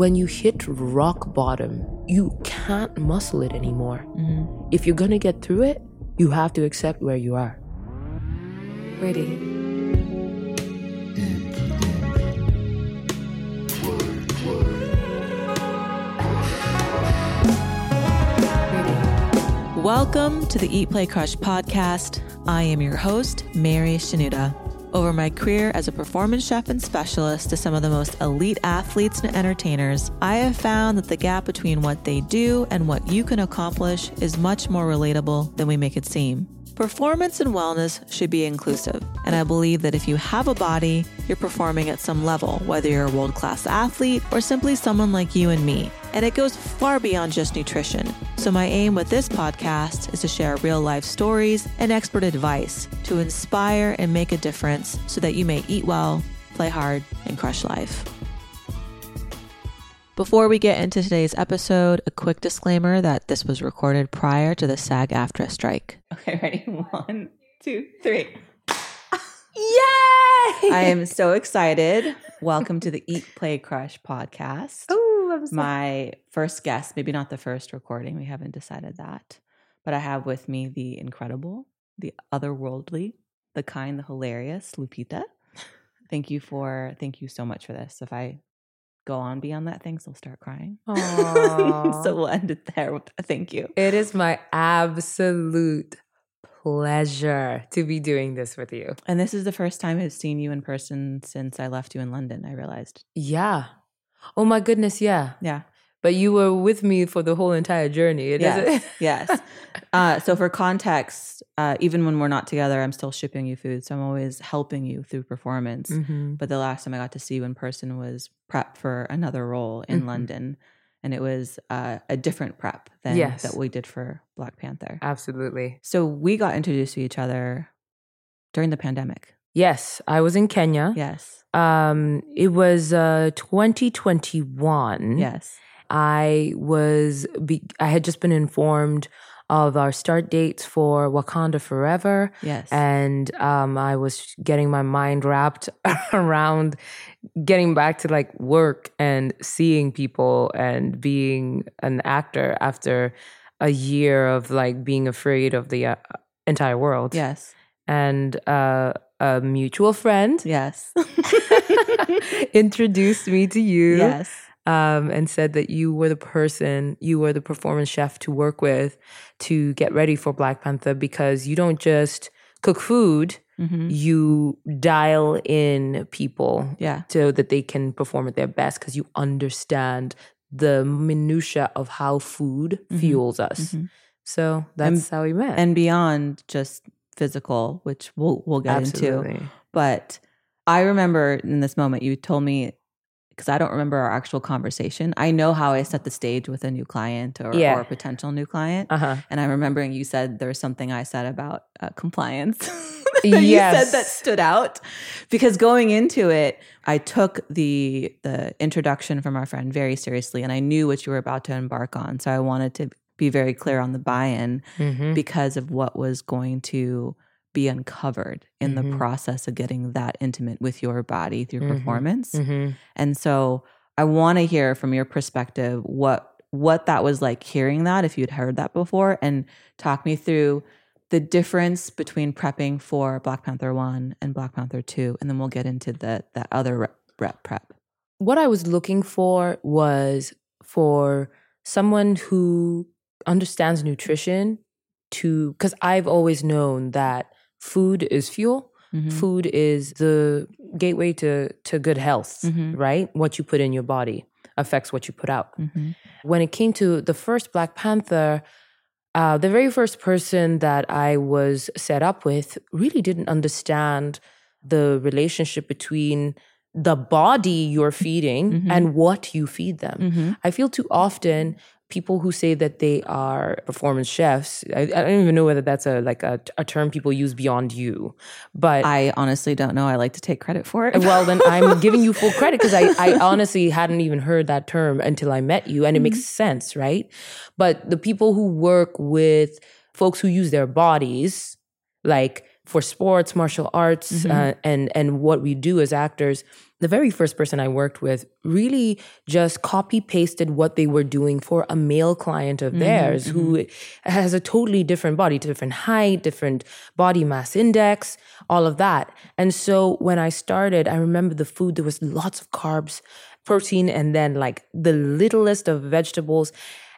when you hit rock bottom, you can't muscle it anymore. Mm-hmm. If you're gonna get through it, you have to accept where you are. Ready. Ready. Welcome to the Eat Play Crush podcast. I am your host, Mary Shenouda. Over my career as a performance chef and specialist to some of the most elite athletes and entertainers, I have found that the gap between what they do and what you can accomplish is much more relatable than we make it seem. Performance and wellness should be inclusive, and I believe that if you have a body, you're performing at some level, whether you're a world class athlete or simply someone like you and me. And it goes far beyond just nutrition. So, my aim with this podcast is to share real life stories and expert advice to inspire and make a difference so that you may eat well, play hard, and crush life. Before we get into today's episode, a quick disclaimer that this was recorded prior to the SAG AFTRA strike. Okay, ready? One, two, three. Yay! I am so excited. Welcome to the Eat Play Crush podcast. I'm so- My first guest, maybe not the first recording, we haven't decided that. But I have with me the incredible, the otherworldly, the kind, the hilarious Lupita. Thank you for thank you so much for this. If I go on beyond that, thing, so things will start crying. So we'll end it there thank you. It is my absolute pleasure to be doing this with you. And this is the first time I've seen you in person since I left you in London, I realized. Yeah. Oh my goodness, yeah. Yeah. But you were with me for the whole entire journey. Yes, yes. Uh, so for context, uh, even when we're not together, I'm still shipping you food. So I'm always helping you through performance. Mhm. But the last time I got to see you in person was prep for another role in Mhm. London. And it was uh, a different prep than Yes. that we did for Black Panther. Absolutely. So we got introduced to each other during the pandemic. Yes, I was in Kenya. Yes. Um, it was uh 2021. Yes. I was be- I had just been informed of our start dates for Wakanda Forever. Yes. and um, I was getting my mind wrapped around getting back to like work and seeing people and being an actor after a year of like being afraid of the uh, entire world. yes. And uh, a mutual friend Yes. introduced me to you yes. Um, and said that you were the person, you were the performance chef to work with to get ready for Black Panther because you don't just cook food, hmm you dial in people Yeah. so that they can perform at their best because you understand the minutia of how food Mhm. fuels us. Mhm. So that's how we met. And beyond just physical, which we'll we'll get into. But I remember in this moment you told me because I don't remember our actual conversation. I know how I set the stage with a new client or, Yeah. or a potential new client. Uh huh. And I'm remembering you said there was something I said about uh, compliance. that You said that stood out because going into it, I took the the introduction from our friend very seriously, and I knew what you were about to embark on. So I wanted to be very clear on the buy-in hmm because of what was going to be uncovered in the Mhm. process of getting that intimate with your body through Mhm. performance. hmm And so I want to hear from your perspective what what that was like hearing that if you'd heard that before and talk me through the difference between prepping for Black Panther 1 and Black Panther 2 and then we'll get into the that other rep, rep prep. what I was looking for was for someone who understands nutrition to because I've always known that food is fuel. Mhm. Food is the gateway to to good health, Mhm. right? What you put in your body affects what you put out. Mhm. When it came to the first Black Panther, uh, the very first person that I was set up with really didn't understand the relationship between the body you're feeding Mhm. and what you feed them. Mhm. I feel too often people who say that they are performance chefs. I, I don't even know whether that's a like a, a term people use beyond you, but I honestly don't know. I like to take credit for it. well, then I'm giving you full credit because I, I honestly hadn't even heard that term until I met you, and it makes sense, right? But the people who work with folks who use their bodies, like for sports, martial arts, Mhm. uh, and and what we do as actors, the very first person I worked with really just copy pasted what they were doing for a male client of theirs who has a totally different body, different height, different body mass index, all of that. And so when I started, I remember the food, there was lots of carbs, protein, and then like the littlest of vegetables.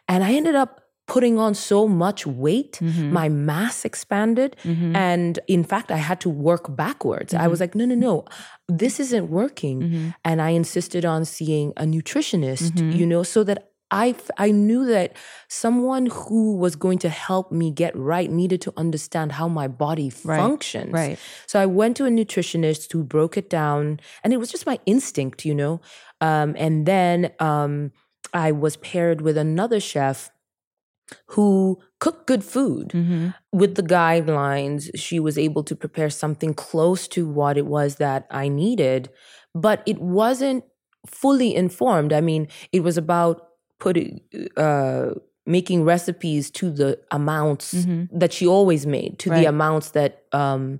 And I ended up putting on so much weight, mm-hmm. my mass expanded. Mm-hmm. And in fact, I had to work backwards. I was mm-hmm. like, no, no, no, this isn't working. And I insisted on seeing a nutritionist, you know, so that I, I knew that someone who was going to help me get right needed to understand how my body functions. right. So I went to a nutritionist who broke it down, and it was just my instinct, you know. Um, and then um, I was paired with another chef who cooked good food. Mm-hmm. With the guidelines, she was able to prepare something close to what it was that I needed, but it wasn't fully informed. I mean, it was about putting, uh, making recipes to the amounts that she always made, to Mm-hmm. Right. the amounts that um,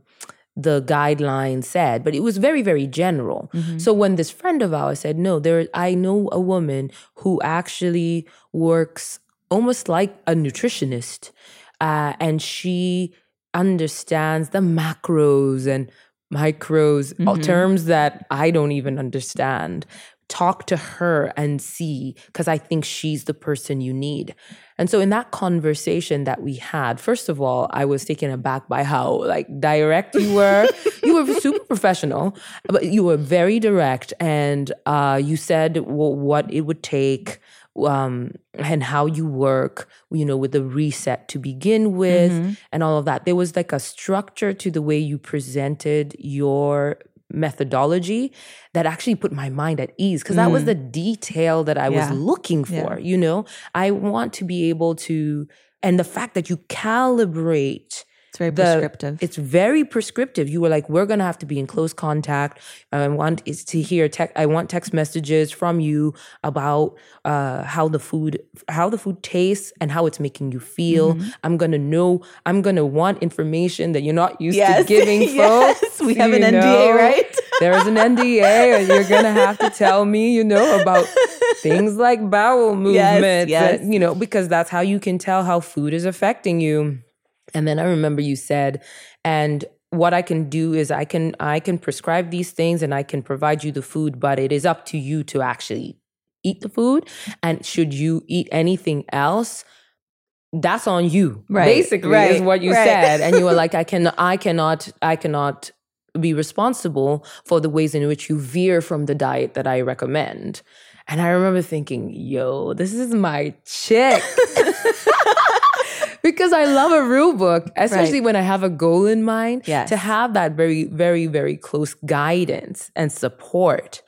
the guidelines said. But it was very, very general. Mm-hmm. So when this friend of ours said, "No, there, I know a woman who actually works almost like a nutritionist, uh, and she understands the macros and micros, all terms that I don't even understand. Talk to her and see, because I think she's the person you need. And so, in that conversation that we had, first of all, I was taken aback by how like direct you were. you were super professional, but you were very direct, and uh, you said well, what it would take um, and how you work, you know, with the reset to begin with and all of that. There was like a structure to the way you presented your methodology that actually put my mind at ease because that was the detail that I Yeah. was looking for, you know. I want to be able to and the fact that you calibrate It's very the- prescriptive. It's very prescriptive. You were like, we're gonna have to be in close contact. I want is to hear tech. I want text messages from you about uh, how the food, how the food tastes, and how it's making you feel. Mm-hmm. I'm gonna know. I'm gonna want information that you're not used Yes. to giving Yes. folks. We have an NDA, know? right? There is an NDA, and you're gonna have to tell me, you know, about things like bowel movements. yes. and, you know, because that's how you can tell how food is affecting you. And then I remember you said, and what I can do is I can I can prescribe these things and I can provide you the food, but it is up to you to actually eat the food. And should you eat anything else, that's on you. Right, Basically, is what you right. said. And you were like, I can I cannot I cannot be responsible for the ways in which you veer from the diet that I recommend. And I remember thinking, yo, this is my chick. because I love a rule book, especially when I have a goal in mind. Yes. To have that very, very, very close guidance and support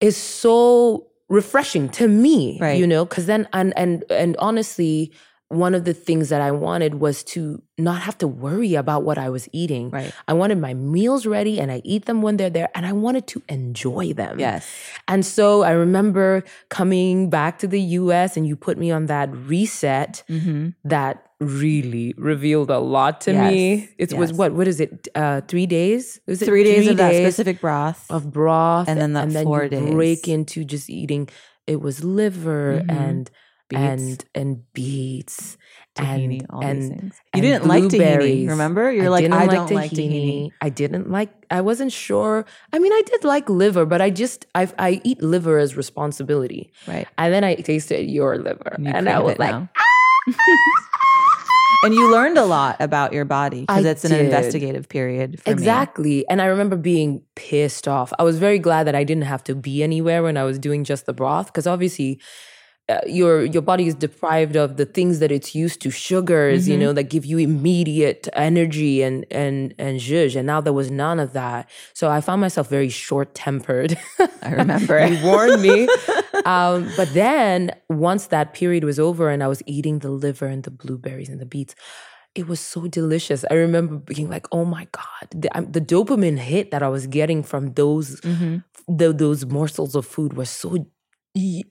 is so refreshing to me. Right. You know, because then and and and honestly, one of the things that I wanted was to not have to worry about what I was eating. Right. I wanted my meals ready and I eat them when they're there and I wanted to enjoy them. Yes. And so I remember coming back to the US and you put me on that reset that really revealed a lot to Yes, me. It was what what is it? Uh 3 days? Was it Three days of that specific broth. of broth And then that four you days. break into just eating it was liver Mhm. and Beets. and and beets tahini, and, and. You and didn't like tahini, remember? You're I like, didn't I like don't like tahini. I didn't like. I wasn't sure. I mean, I did like liver, but I just I I eat liver as responsibility. Right. And then I tasted your liver, You and I was like, ah! and you learned a lot about your body because it's an did. investigative period for me. Exactly. And I remember being pissed off. I was very glad that I didn't have to be anywhere when I was doing just the broth because obviously uh, your your body is deprived of the things that it's used to sugars you know that give you immediate energy and and and zhuzh. And now there was none of that. So i found myself very short tempered I remember. You warned me. Um, but then once that period was over and i was eating the liver and the blueberries and the beets it was so delicious. I remember being like, "Oh my god!" The, um, the dopamine hit that I was getting from those tho- those morsels of food was so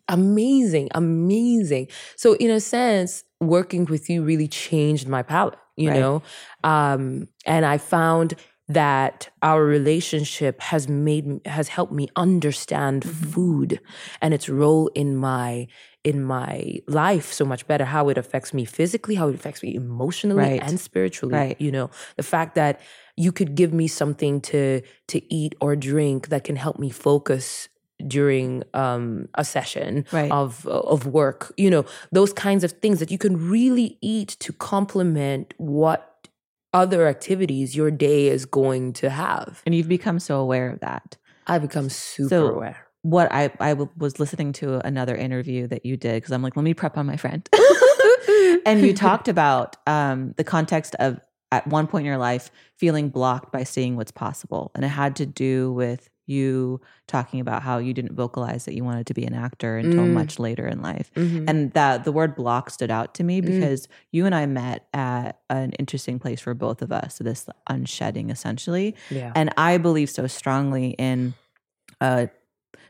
amazing, amazing. So in a sense, working with you really changed my palate. You Right. know, um, and I found that our relationship has made has helped me understand Mm-hmm. food and its role in my in my life so much better how it affects me physically how it affects me emotionally Right. and spiritually Right. you know the fact that you could give me something to to eat or drink that can help me focus during um a session Right. of of work you know those kinds of things that you can really eat to complement what other activities your day is going to have And you've become so aware of that. I've become super So- aware What I, I w- was listening to another interview that you did because I'm like, let me prep on my friend. and you talked about um, the context of at one point in your life feeling blocked by seeing what's possible. And it had to do with you talking about how you didn't vocalize that you wanted to be an actor until Mm. much later in life. Mhm. And that the word block stood out to me Mm. because you and I met at an interesting place for both of us. This unshedding essentially. yeah And I believe so strongly in a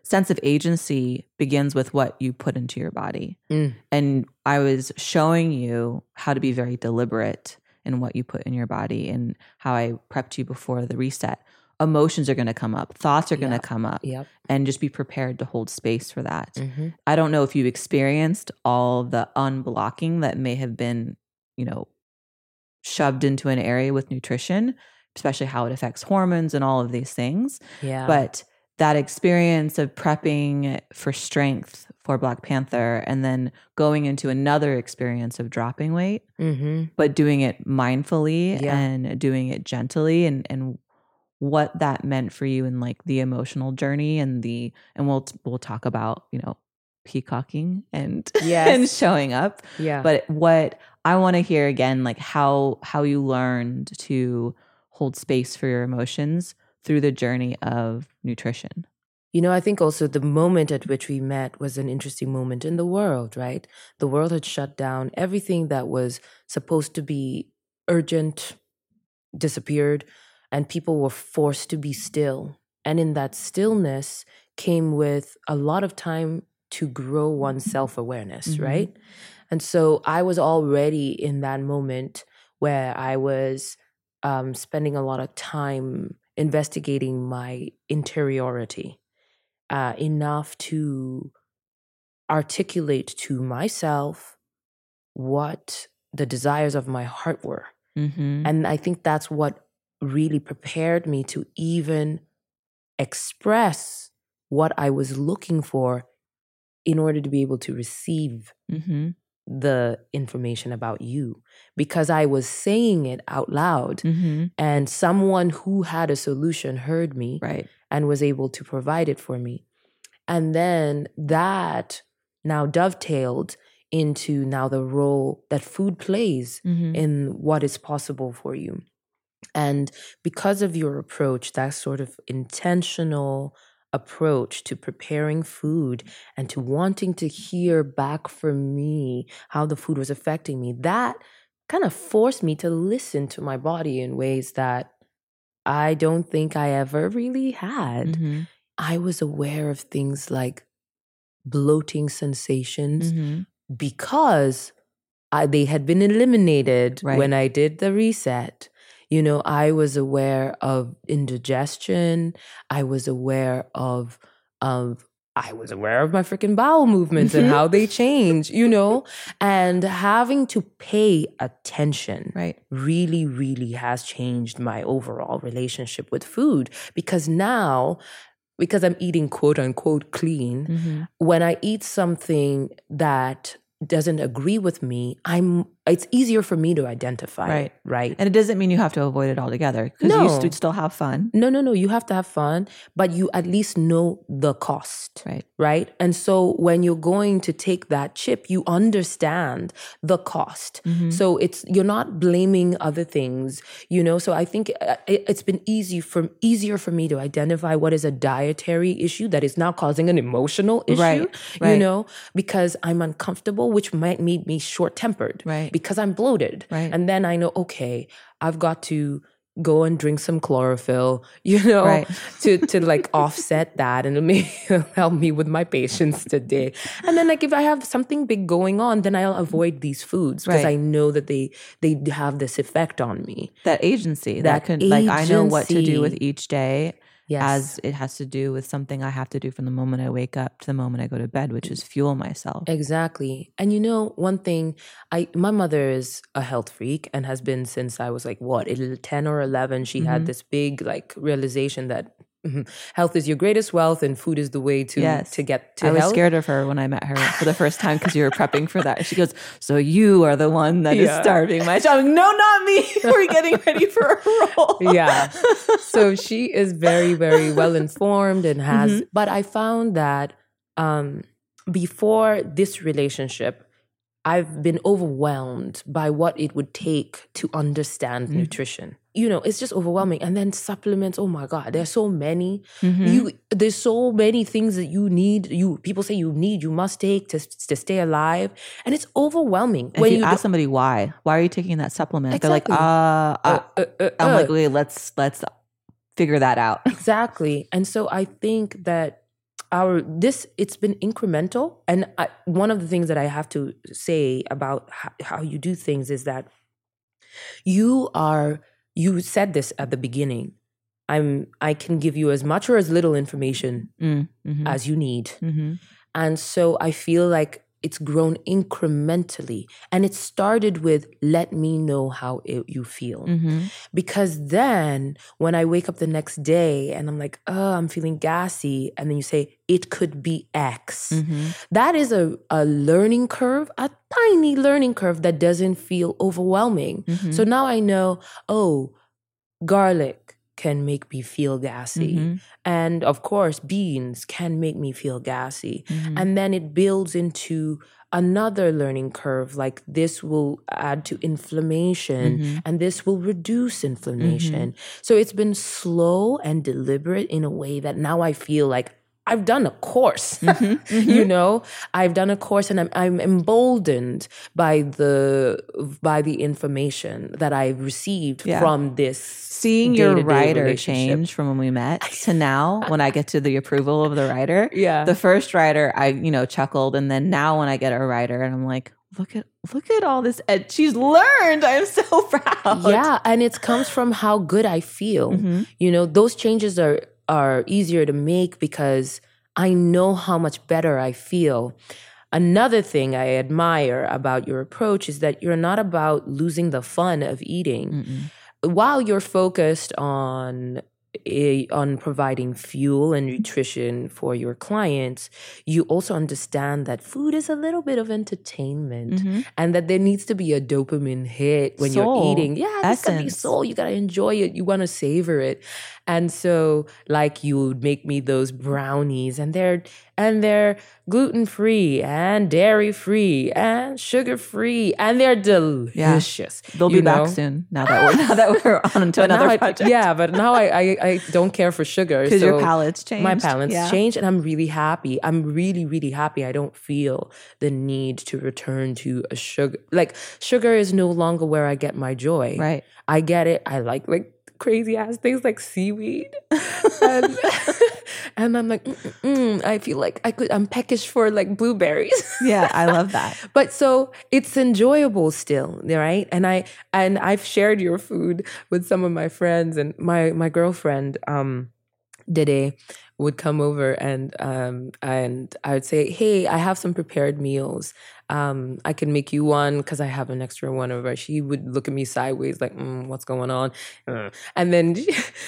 sense of agency begins with what you put into your body. Mm. And I was showing you how to be very deliberate in what you put in your body and how I prepped you before the reset. Emotions are going to come up, thoughts are going to Yeah. come up, yep and just be prepared to hold space for that. Mhm. I don't know if you've experienced all the unblocking that may have been, you know, shoved into an area with nutrition, especially how it affects hormones and all of these things. yeah But that experience of prepping for strength for Black Panther and then going into another experience of dropping weight, hmm but doing it mindfully Yeah. and doing it gently and and what that meant for you and like the emotional journey and the and we'll we'll talk about, you know, peacocking and and showing up. yeah But what I want to hear again like how how you learned to hold space for your emotions through the journey of nutrition. You know, I think also the moment at which we met was an interesting moment in the world, right? The world had shut down. Everything that was supposed to be urgent disappeared, and people were forced to be still. And in that stillness came with a lot of time to grow one's self awareness, Mhm. right? And so I was already in that moment where I was um, spending a lot of time investigating my interiority uh, enough to articulate to myself what the desires of my heart were. Mm-hmm. And I think that's what really prepared me to even express what I was looking for in order to be able to receive Mm-hmm. the information about you because I was saying it out loud Mm-hmm. and someone who had a solution heard me Right. and was able to provide it for me. And then that now dovetailed into now the role that food plays Mm-hmm. in what is possible for you. And because of your approach, that sort of intentional approach to preparing food and to wanting to hear back from me how the food was affecting me, that kind of forced me to listen to my body in ways that I don't think I ever really had. Mm-hmm. I was aware of things like bloating sensations Mm-hmm. because I, they had been eliminated Right. when I did the reset. You know, I was aware of indigestion. I was aware of of I was aware of my freaking bowel movements and Mhm. how they change, you know, and having to pay attention Right. really, really has changed my overall relationship with food because now, because I'm eating quote unquote clean, Mm-hmm. when I eat something that doesn't agree with me, I'm it's easier for me to identify Right. it, right? And it doesn't mean you have to avoid it altogether because you st- still have fun. no, no, no, you have to have fun, but you at least know the cost. Right. right? And so when you're going to take that chip, you understand the cost. Mhm. So it's you're not blaming other things, you know. So I think uh, it, it's been easy for easier for me to identify what is a dietary issue that is now causing an emotional issue, Right, you right. know, because I'm uncomfortable, which might make me short tempered, Right. Because I'm bloated, Right. And then I know, okay, I've got to go and drink some chlorophyll, you know, Right. to to like offset that and maybe help me with my patience today. And then like if I have something big going on, then I'll avoid these foods because Right. I know that they they have this effect on me. that agency that, That can like I know what to do with each day Yes. as it has to do with something I have to do from the moment I wake up to the moment I go to bed, which is fuel myself. Exactly. And you know, one thing, I my mother is a health freak and has been since I was like what, 10 or 11. She Mhm. had this big like realization that mhm, health is your greatest wealth and food is the way to Yes. to get to I was health. scared of her when I met her for the first time because you were prepping for that. She goes, "So you are the one that is Yeah. starving my child." Like, no, not me. We're getting ready for a role. yeah. So she is very, very well informed and has. Mm-hmm. But I found that um, before this relationship, I've been overwhelmed by what it would take to understand Mm. nutrition. You know, it's just overwhelming. And then supplements, oh my God, there's so many. Mhm. You there's so many things that you need, you people say you need, you must take to, to stay alive. And it's overwhelming. If you, do- ask somebody why, why are you taking that supplement? They're like, uh, Exactly. uh, uh, uh, I'm uh. like, wait, let's let's figure that out. Exactly. And so I think that our this it's been incremental and I, one of the things that I have to say about how, how you do things is that you are you said this at the beginning. I'm I can give you as much or as little information Mm, mhm, as you need. mhm. And so I feel like it's grown incrementally and it started with let me know how it, you feel Mhm. because then when I wake up the next day and I'm like, oh, I'm feeling gassy, and then you say, it could be X. Mhm. That is a, a learning curve, a tiny learning curve that doesn't feel overwhelming. Mhm. So now I know, oh, garlic can make me feel gassy. Mhm. And of course, beans can make me feel gassy. Mhm. And then it builds into another learning curve like this will add to inflammation Mhm. and this will reduce inflammation. So it's been slow and deliberate in a way that now I feel like I've done a course. Mm-hmm. you know, I've done a course and I'm I'm emboldened by the by the information that I've received Yeah. from this Seeing your rider change from when we met to now, when I get to the approval of the rider, Yeah. the first rider I you know chuckled, and then now when I get a rider, and I'm like, look at look at all this ed she's learned. I'm so proud. Yeah, and it comes from how good I feel. Mhm. You know, those changes are are easier to make because I know how much better I feel. Another thing I admire about your approach is that you're not about losing the fun of eating. Mm-mm. While you're focused on on providing fuel and nutrition for your clients, you also understand that food is a little bit of entertainment Mhm. and that there needs to be a dopamine hit when Soul. you're eating. Yeah, it's gotta be soul. You gotta enjoy it. You wanna savor it. And so, like, you would make me those brownies, and they're and they're gluten free and dairy free and sugar free, and they're delicious. They'll you be back soon. Now that we're now that we're on to another I- project. yeah, but now I, I I don't care for sugar because your palate's changed. my balance Yeah. changed and i'm really happy i'm really really happy i don't feel the need to return to a sugar like sugar is no longer where i get my joy Right. i get it i like like crazy ass things like seaweed. And, and i'm like i feel like i could i'm peckish for like blueberries. Yeah, I love that. but so it's enjoyable still right? And i and i've shared your food with some of my friends and my my girlfriend um Dede would come over and um and I would say, "Hey, I have some prepared meals. Um, I can make you one because I have an extra one over." She would look at me sideways, like, mm, "What's going on?" Uh, And then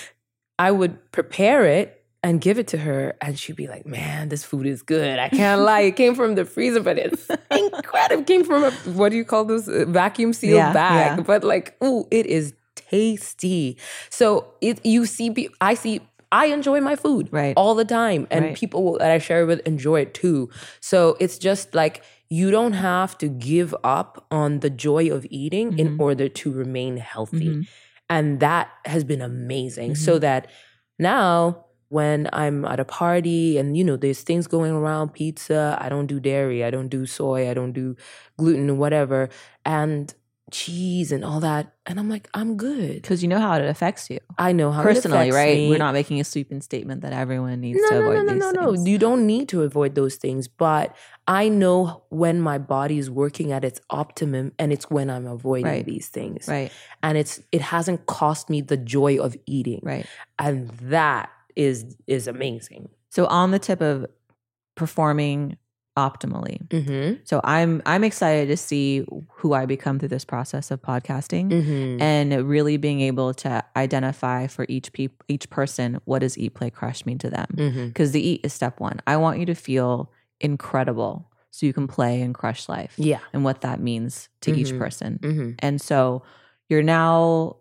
I would prepare it and give it to her, and she'd be like, "Man, this food is good. I can't lie. It came from the freezer, but it's incredible. It came from a what do you call this Uh, vacuum sealed Yeah, bag? yeah. But like, ooh, it is tasty. So it you see, I see. I enjoy my food Right. all the time, and Right. people that I share with enjoy it too. So it's just like you don't have to give up on the joy of eating in mm-hmm. order to remain healthy, mm-hmm. and that has been amazing. So mm-hmm. that now when I'm at a party and you know there's things going around pizza, I don't do dairy, I don't do soy, I don't do gluten, whatever, and cheese and all that. And I'm like, I'm good. Because you know how it affects you I know how it personally, right? me. We're not making a sweeping statement that everyone needs no, to no, avoid no, no, no, no. things. You don't need to avoid those things, but I know when my body is working at its optimum, and it's when I'm avoiding Right. these things. Right, And it's it hasn't cost me the joy of eating, right. and that is is amazing. So on the tip of performing optimally. Mm-hmm. So I'm I'm excited to see who I become through this process of podcasting Mm-hmm. and really being able to identify for each peop- each person what does eat play crush mean to them Mm-hmm. because the eat is step 1. I want you to feel incredible so you can play and crush life Yeah. and what that means to each Mhm. person. Mm-hmm. And so you're now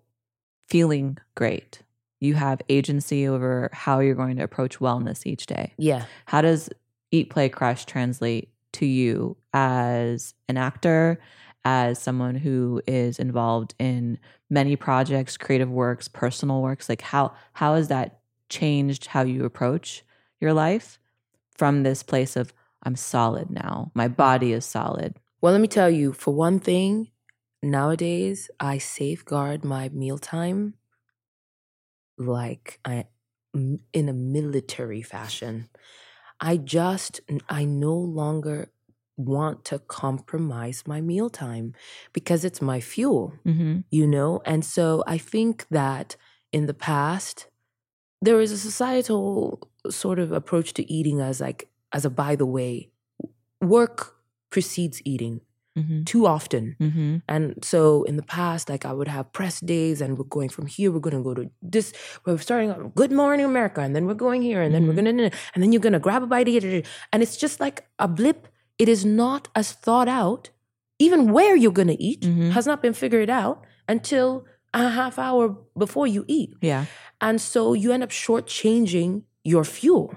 feeling great. You have agency over how you're going to approach wellness each day. Yeah. How does Eat, Play, Crush translate to you as an actor, as someone who is involved in many projects, creative works, personal works? Like how how has that changed how you approach your life from this place of I'm solid now. My body is solid. Well, let me tell you, for one thing, nowadays I safeguard my mealtime like I in a military fashion. I just I no longer want to compromise my mealtime because it's my fuel, Mm-hmm. you know? And so I think that in the past there is a societal sort of approach to eating as like as a by the way. Work precedes eating Mm-hmm. too often. Mm-hmm. And so in the past, like I would have press days and we're going from here, we're gonna go to this, we're starting on Good Morning America, and then we're going here, and then we're Mhm. gonna and then you're gonna grab a bite of it. And it's just like a blip. It is not as thought out. Even where you're gonna eat Mhm. has not been figured out until a half hour before you eat. Yeah. And so you end up shortchanging your fuel.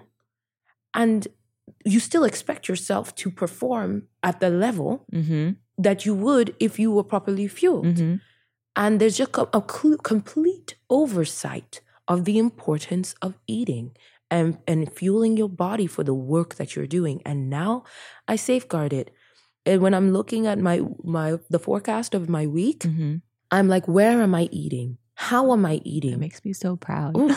And you still expect yourself to perform at the level Mm-hmm. that you would if you were properly fueled. Mm-hmm. And there's just a, complete oversight of the importance of eating and, and fueling your body for the work that you're doing. And now I safeguard it. And when I'm looking at my my the forecast of my week, Mm-hmm. I'm like, where am I eating? How am I eating? It makes me so proud.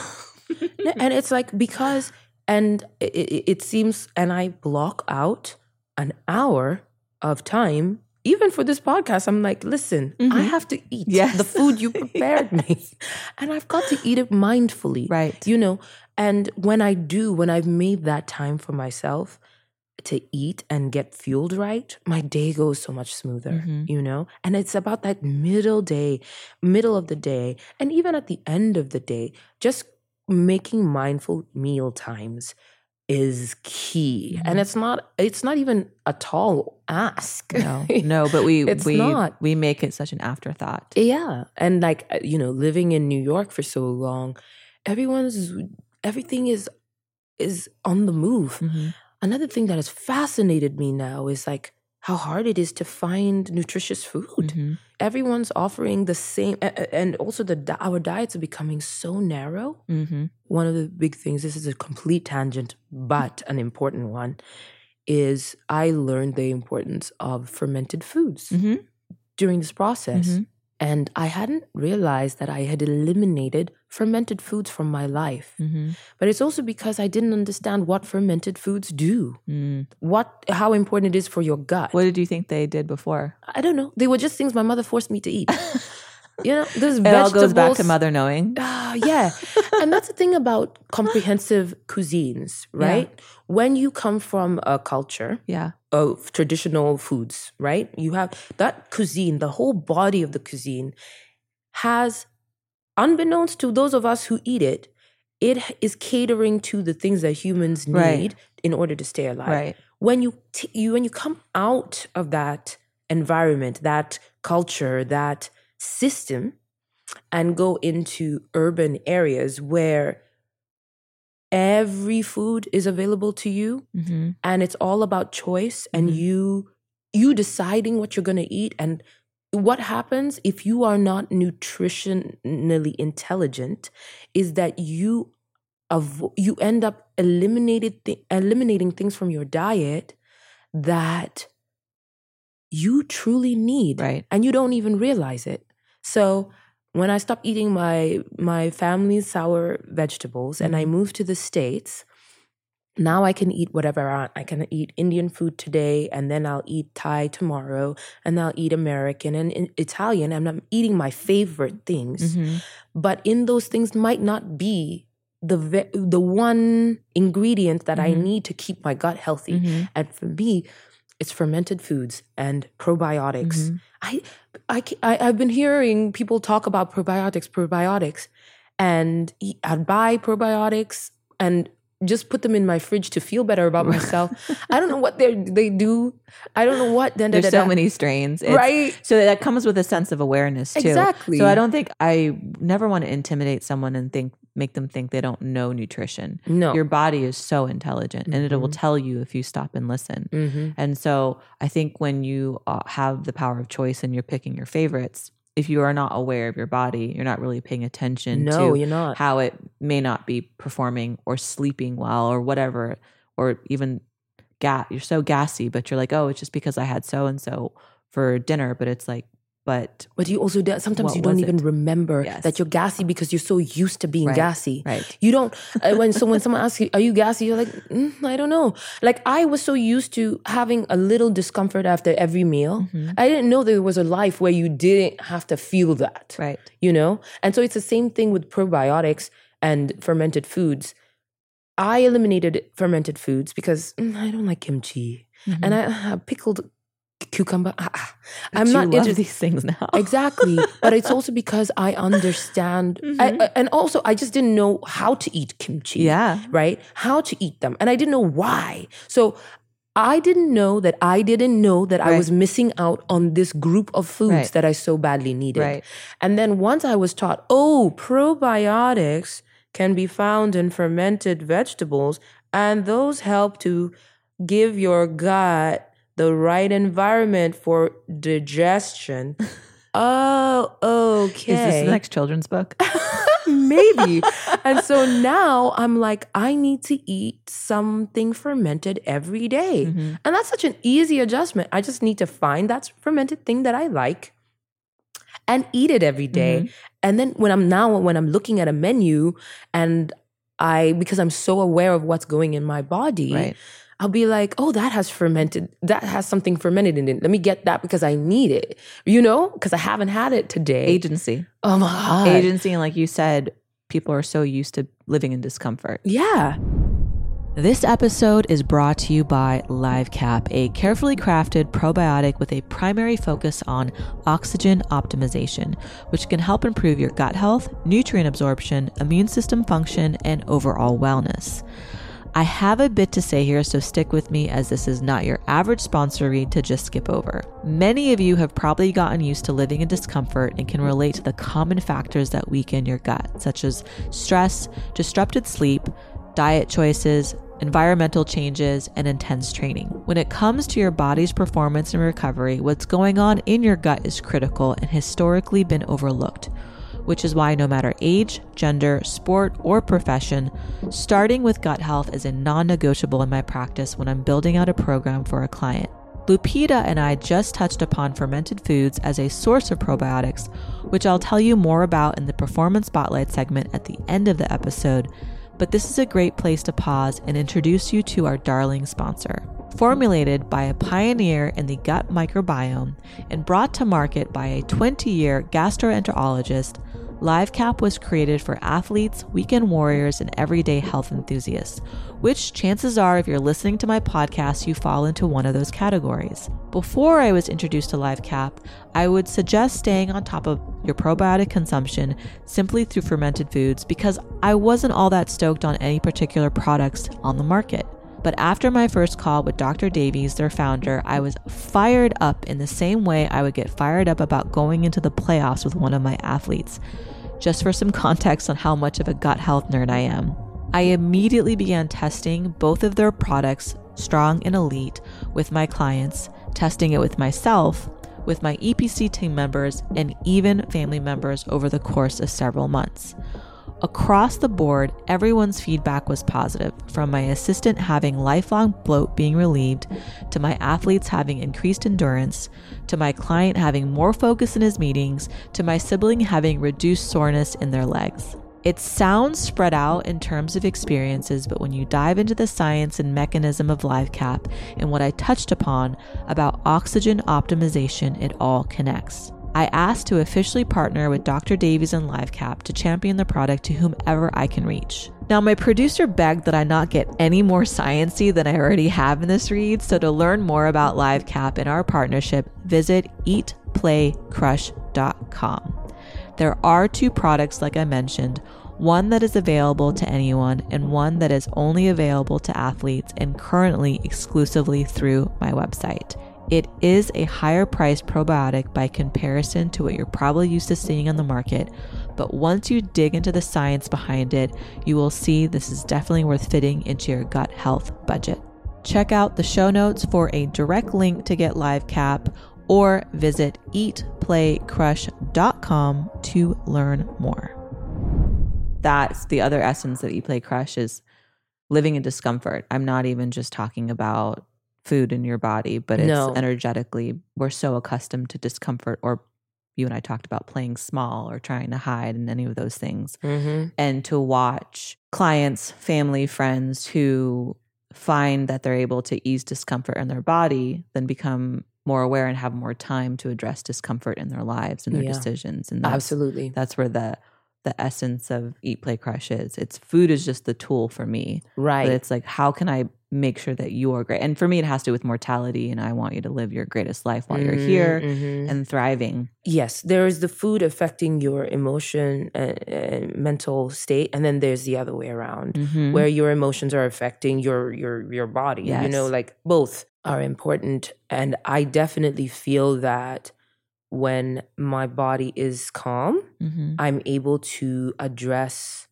And it's like because and it, it, it seems and i block out an hour of time even for this podcast i'm like listen i Mhm. have to eat Yes. the food you prepared me and i've got to eat it mindfully right. you know and when i do when i've made that time for myself to eat and get fueled right my day goes so much smoother Mhm. you know and it's about that middle day middle of the day and even at the end of the day just making mindful meal times is key and Mhm. it's not it's not even a tall ask No, no, but we It's we not. we make it such an afterthought. yeah and like uh, you know living in new york for so long everyone's everything is is on the move Mhm. another thing that has fascinated me now is like how hard it is to find nutritious food Mhm. everyone's offering the same and also the our diets are becoming so narrow Mhm. one of the big things this is a complete tangent but an important one is i learned the importance of fermented foods Mhm. during this process Mhm. And i hadn't realized that i had eliminated fermented foods from my life Mhm. but it's also because i didn't understand what fermented foods do Mm. what how important it is for your gut What did you think they did before? i don't know they were just things my mother forced me to eat you know there's It all goes back to mother knowing. Ah, yeah. and that's the thing about comprehensive cuisines, right? When you come from a culture Yeah. of traditional foods, right? You have that cuisine, the whole body of the cuisine has, unbeknownst to those of us who eat it, it is catering to the things that humans need Right. in order to stay alive Right. when you, t- you when you come out of that environment that culture that system and go into urban areas where every food is available to you Mhm. and it's all about choice and Mhm. you you deciding what you're going to eat and what happens if you are not nutritionally intelligent is that you avo- you end up eliminated th- eliminating things from your diet that you truly need. Right. And you don't even realize it. So when I stopped eating my my family's sour vegetables and I Mm-hmm. moved to the States, now I can eat whatever I want. I can eat Indian food today, and then I'll eat Thai tomorrow, and I'll eat American and Italian. And I'm eating my favorite things, Mhm. but in those things might not be the ve- the one ingredient that I Mhm. need to keep my gut healthy. Mhm. And for me, it's fermented foods and probiotics. Mhm. I, I, I, have been hearing people talk about probiotics, probiotics, and I'd buy probiotics and just put them in my fridge to feel better about myself. I don't know what they they do. I don't know what. Da, da, There's da, so many strains. It's- right? So that comes with a sense of awareness too. Exactly. So I don't think I never want to intimidate someone and think make them think they don't know nutrition. No. Your body is so intelligent and it will Mhm. tell you if you stop and listen. Mhm. And so I think when you uh, have the power of choice and you're picking your favorites, if you are not aware of your body, you're not really paying attention No, to you're not. how it may not be performing or sleeping well or whatever, or even gas. You're so gassy, but you're like, oh, it's just because I had so and so for dinner. But it's like, but But you also sometimes you don't even it? remember Yes. that you're gassy because you're so used to being Right. gassy. right, You don't uh, when so when someone asks you, "Are you gassy?" You're like, mm, "I don't know." Like I was so used to having a little discomfort after every meal. Mhm. I didn't know there was a life where you didn't have to feel that. right, You know, and so it's the same thing with probiotics and fermented foods. I eliminated fermented foods because mm, I don't like kimchi and I uh, pickled cucumber. ah, ah. I'm not into these things now. Exactly. but it's also because I understand. I- Mhm. I- and also, I just didn't know how to eat kimchi. yeah, Right? How to eat them. And I didn't know why. So I didn't know that I didn't know that I was missing out on this group of foods Right. that I so badly needed. right, And then once I was taught, oh, probiotics can be found in fermented vegetables, and those help to give your gut the right environment for digestion. oh, okay. Is this the next children's book? Maybe. and so now I'm like, I need to eat something fermented every day. Mhm. And that's such an easy adjustment. I just need to find that fermented thing that I like and eat it every day. Mm-hmm. And then when I'm now, when I'm looking at a menu and I, because I'm so aware of what's going in my body, Right. I'll be like, oh, that has fermented, that has something fermented in it. Let me get that because I need it, you know, because I haven't had it today. Agency, oh my God. agency, and like you said, people are so used to living in discomfort. Yeah. This episode is brought to you by LiveCap, a carefully crafted probiotic with a primary focus on oxygen optimization, which can help improve your gut health, nutrient absorption, immune system function, and overall wellness. I have a bit to say here, so stick with me as this is not your average sponsor read to just skip over. Many of you have probably gotten used to living in discomfort and can relate to the common factors that weaken your gut, such as stress, disrupted sleep, diet choices, environmental changes, and intense training. When it comes to your body's performance and recovery, what's going on in your gut is critical and historically been overlooked which is why no matter age, gender, sport, or profession, starting with gut health is a non negotiable in my practice when I'm building out a program for a client. Lupita and I just touched upon fermented foods as a source of probiotics, which I'll tell you more about in the Performance Spotlight segment at the end of the episode. But this is a great place to pause and introduce you to our darling sponsor. Formulated by a pioneer in the gut microbiome and brought to market by a 20 year gastroenterologist, LiveCap was created for athletes, weekend warriors, and everyday health enthusiasts, which chances are, if you're listening to my podcast, you fall into one of those categories. Before I was introduced to LiveCap, I would suggest staying on top of your probiotic consumption simply through fermented foods because I wasn't all that stoked on any particular products on the market. But after my first call with Dr. Davies, their founder, I was fired up in the same way I would get fired up about going into the playoffs with one of my athletes. Just for some context on how much of a gut health nerd I am. I immediately began testing both of their products, Strong and Elite, with my clients, testing it with myself, with my EPC team members, and even family members over the course of several months. Across the board, everyone's feedback was positive, from my assistant having lifelong bloat being relieved, to my athletes having increased endurance, to my client having more focus in his meetings, to my sibling having reduced soreness in their legs. It sounds spread out in terms of experiences, but when you dive into the science and mechanism of LiveCap and what I touched upon about oxygen optimization, it all connects. I asked to officially partner with Dr. Davies and LiveCap to champion the product to whomever I can reach. Now, my producer begged that I not get any more sciency than I already have in this read, so to learn more about LiveCap and our partnership, visit eatplaycrush.com. There are two products, like I mentioned, one that is available to anyone and one that is only available to athletes and currently exclusively through my website. It is a higher priced probiotic by comparison to what you're probably used to seeing on the market, but once you dig into the science behind it, you will see this is definitely worth fitting into your gut health budget. Check out the show notes for a direct link to get live cap or visit eatplaycrush.com to learn more. That's the other essence of Eat Play Crush is living in discomfort. I'm not even just talking about food in your body, but it's No. energetically, we're so accustomed to discomfort, or you and I talked about playing small or trying to hide and any of those things. Mm-hmm. And to watch clients, family, friends who find that they're able to ease discomfort in their body, then become more aware and have more time to address discomfort in their lives and their Yeah. decisions. And that's, Absolutely. that's where the the essence of eat play crush is it's food is just the tool for me Right. but it's like how can i make sure that you're great and for me it has to do with mortality and i want you to live your greatest life while you're here Mhm. and thriving yes, there is the food affecting your emotion and, and mental state, and then there's the other way around, Mhm. where your emotions are affecting your your your body. Yes. You know, like both are important, and I definitely feel that when my body is calm, Mhm. I'm able to address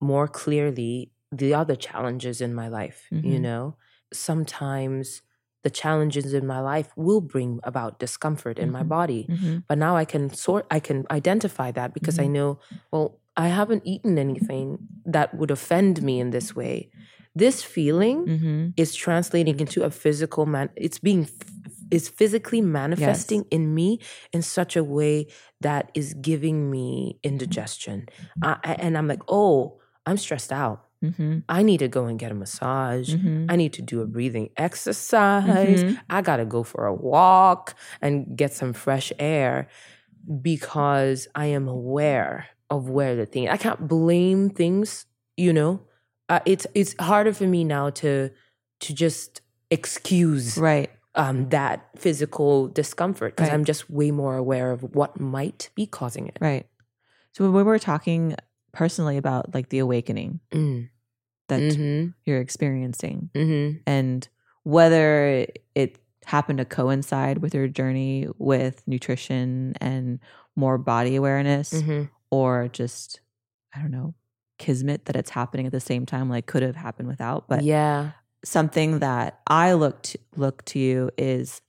more clearly the other challenges in my life. You Mhm. know, sometimes the challenges in my life will bring about discomfort in my Mhm. body, Mhm. but now I can sort, I can identify that because I Mhm. know, well, I haven't eaten anything that would offend me in this way. This feeling Mhm. is translating into a physical man. It's being is physically manifesting in me in such a way that is giving me indigestion, I- and I'm like, oh, I'm stressed out. Mhm. I need to go and get a massage. Mhm. I need to do a breathing exercise. Mhm. I gotta go for a walk and get some fresh air because I am aware of where the thing. I can't blame things. You know, uh, it's it's harder for me now to to just excuse right um, that physical discomfort because Right. I'm just way more aware of what might be causing it. right so when we were talking personally about like the awakening Mm. that Mm-hmm. you're experiencing Mm-hmm. and whether it happened to coincide with your journey with nutrition and more body awareness Mm-hmm. or just i don't know kismet that it's happening at the same time like could have happened without but yeah. something that i look to, look to you is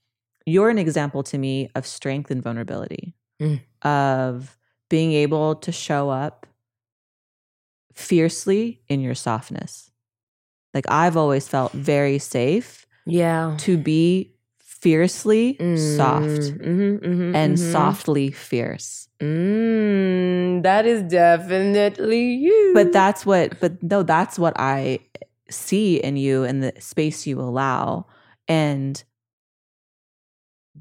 you're an example to me of strength and vulnerability Mm. of being able to show up fiercely in your softness like i've always felt very safe Yeah. to be fiercely soft Mm-hmm, mm-hmm, and mhm. softly fierce. Mm, that is definitely you. But that's what, but no, that's what I see in you and the space you allow. And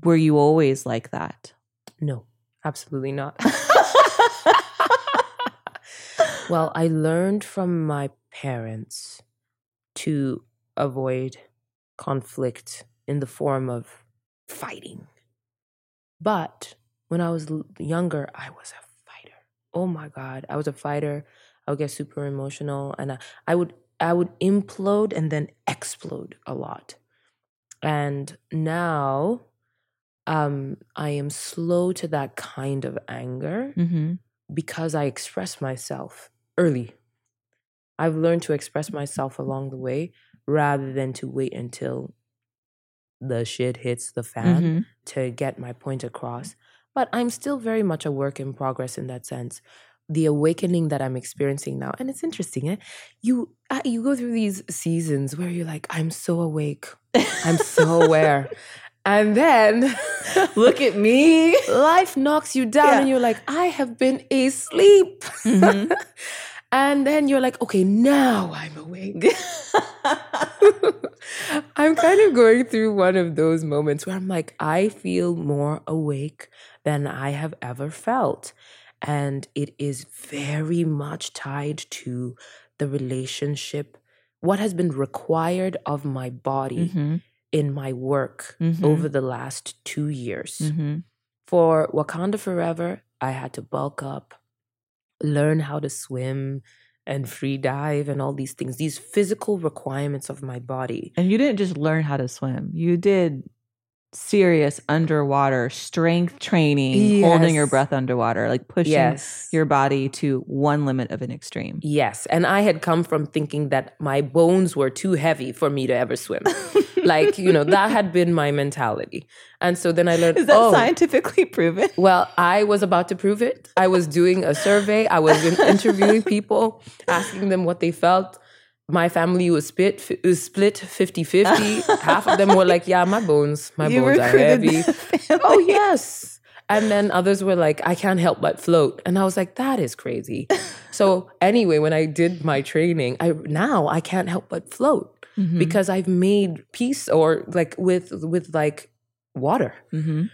were you always like that? no, absolutely not. well, I learned from my parents to avoid conflict in the form of fighting. But when I was younger, I was a fighter. Oh my god, I was a fighter. I would get super emotional and I, I would I would implode and then explode a lot. And now um I am slow to that kind of anger Mm-hmm. because I express myself early. I've learned to express myself along the way rather than to wait until the shit hits the fan Mm-hmm. to get my point across. But I'm still very much a work in progress in that sense. the awakening that I'm experiencing now, and it's interesting, eh? You uh, you go through these seasons where you're like, I'm so awake, I'm so aware, and then Look at me. life knocks you down, Yeah. and you're like, I have been asleep, Mhm. and then you're like, okay, now I'm awake. I'm kind of going through one of those moments where I'm like, I feel more awake than I have ever felt. And it is very much tied to the relationship, what has been required of my body Mhm. In my work Mhm. over the last two years. Mhm. For Wakanda Forever, I had to bulk up, learn how to swim and free dive and all these things, these physical requirements of my body. And you didn't just learn how to swim. You did serious underwater strength training, holding your breath underwater, like pushing Yes. your body to one limit of an extreme. Yes. And I had come from thinking that my bones were too heavy for me to ever swim. like, you know, that had been my mentality. And so then I learned Is that oh, scientifically proven? Well, I was about to prove it. I was doing a survey. I was interviewing people, asking them what they felt. My family was split, was split 50-50. Half of them were like, yeah, my bones, my You bones are heavy. oh, yes. And then others were like, I can't help but float. And I was like, that is crazy. so anyway, when I did my training, I now I can't help but float Mhm. because I've made peace or like with with like water. Mhm.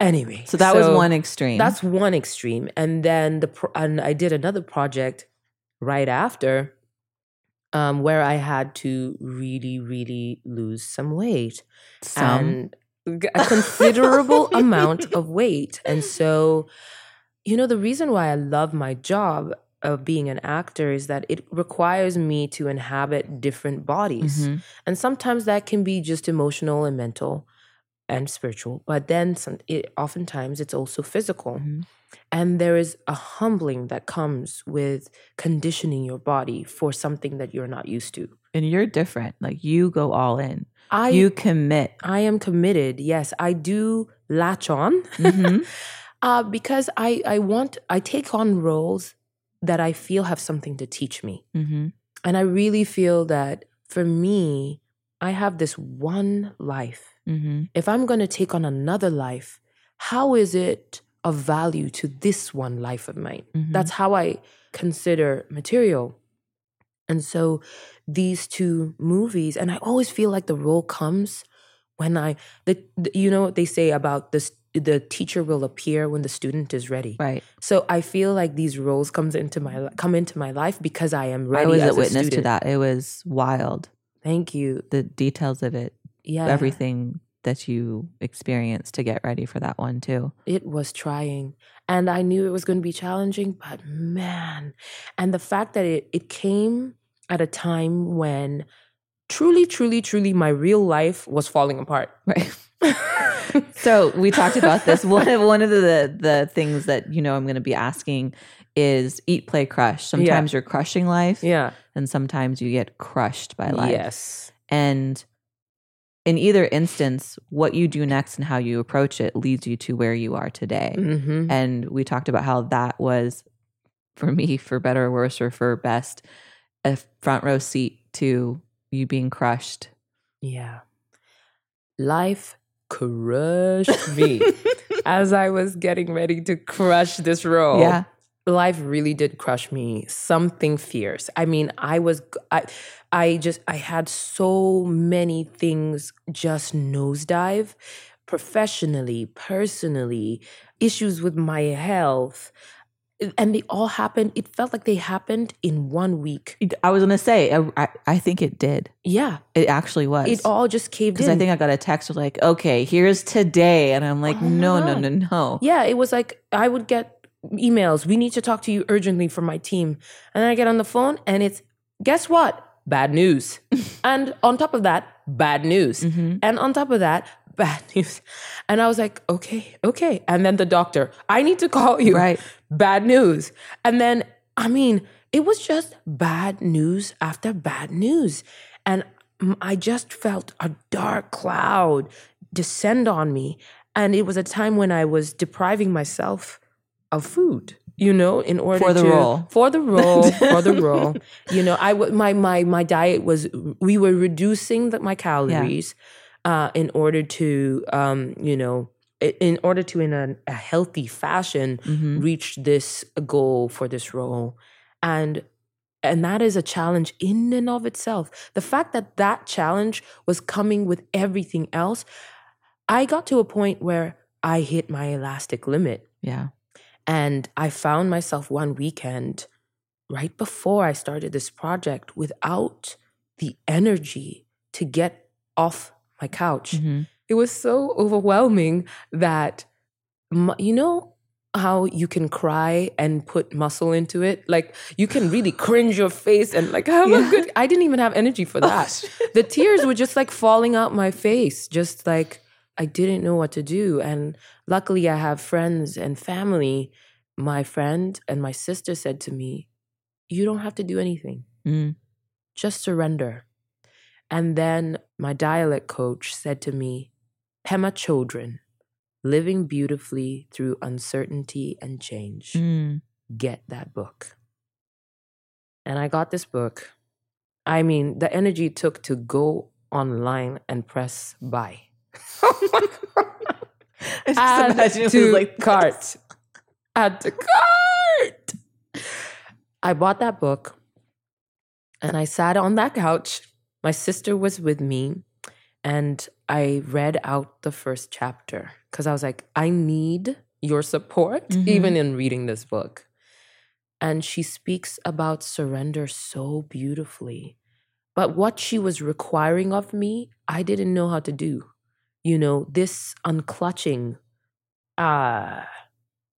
Anyway. So that was one extreme. That's one extreme, and then the pro- and I did another project right after, um, where I had to really, really lose some weight some. and a considerable amount of weight. And so, you know, the reason why I love my job of being an actor is that it requires me to inhabit different bodies. Mhm. And sometimes that can be just emotional and mental and spiritual, but then some, it, oftentimes it's also physical. Mhm. And there is a humbling that comes with conditioning your body for something that you're not used to. And you're different. Like you go all in. I you commit. I am committed. Yes, I do latch on Mhm. uh, because I I want I take on roles that I feel have something to teach me. Mhm. And I really feel that for me, I have this one life. Mhm. If I'm going to take on another life, how is it of value to this one life of mine? Mhm. That's how I consider material. And so these two movies, and I always feel like the role comes when I, the, the you know what they say about this, the teacher will appear when the student is ready. Right. So I feel like these roles comes into my come into my life because I am ready. I was as a witness to that. It was wild. Thank you. The details of it, Yeah, everything that you experienced to get ready for that one too. It was trying. And I knew it was going to be challenging, but man. And the fact that it, it came at a time when truly, truly, truly my real life was falling apart. Right. so we talked about this. One of one of the the things that you know I'm going to be asking is eat, play, crush. Sometimes you're crushing life, yeah. and sometimes you get crushed by life. Yes. And in either instance, what you do next and how you approach it leads you to where you are today. hmm And we talked about how that was, for me, for better or worse, or for best, a front row seat to you being crushed. Yeah. Life crushed me as I was getting ready to crush this role. Yeah. Life really did crush me something fierce i mean i was i i just i had so many things just nosedive professionally personally issues with my health eh, and they all happened it felt like they happened in one week I was going to say, I, I, think it did. yeah It actually was. it all just caved Because in I think I got a text like, okay, here's today. And I'm like, Oh no, no, no, no. Yeah, it was like I would get emails. We need to talk to you urgently from my team. And then I get on the phone and it's guess what? Bad news. and on top of that, bad news. Mhm. And on top of that, bad news. And I was like, okay, okay. And then the doctor, I need to call you. Right. Bad news. And then, I mean, it was just bad news after bad news. And I just felt a dark cloud descend on me. And it was a time when I was depriving myself of food. you know, in order For the to- role. for the role, for the role. You know, I w- my my my diet was we were reducing the, my calories uh, in order to, um, you know, in order to in a, a healthy fashion Mhm. reach this goal for this role, and and that is a challenge in and of itself. The fact that that challenge was coming with everything else, I got to a point where I hit my elastic limit. Yeah. And I found myself one weekend right before I started this project without the energy to get off my couch. Mhm. It was so overwhelming that, you know, how you can cry and put muscle into it? Like you can really cringe your face and like have Yeah. Oh, a good. I didn't even have energy for that. the tears were just like falling out my face, just like I didn't know what to do. And luckily, I have friends and family. My friend and my sister said to me, You don't have to do anything, Mm. just surrender. And then my dialect coach said to me, Pema Chödrön, living beautifully through uncertainty and change. Mm. Get that book. And I got this book. I mean, the energy it took to go online and press buy. I just Add imagine it was to like this. cart. Add to cart. I bought that book and I sat on that couch. My sister was with me and I read out the first chapter because I was like, I need your support Mhm. even in reading this book. And she speaks about surrender so beautifully. But what she was requiring of me, I didn't know how to do. You know, this unclutching uh,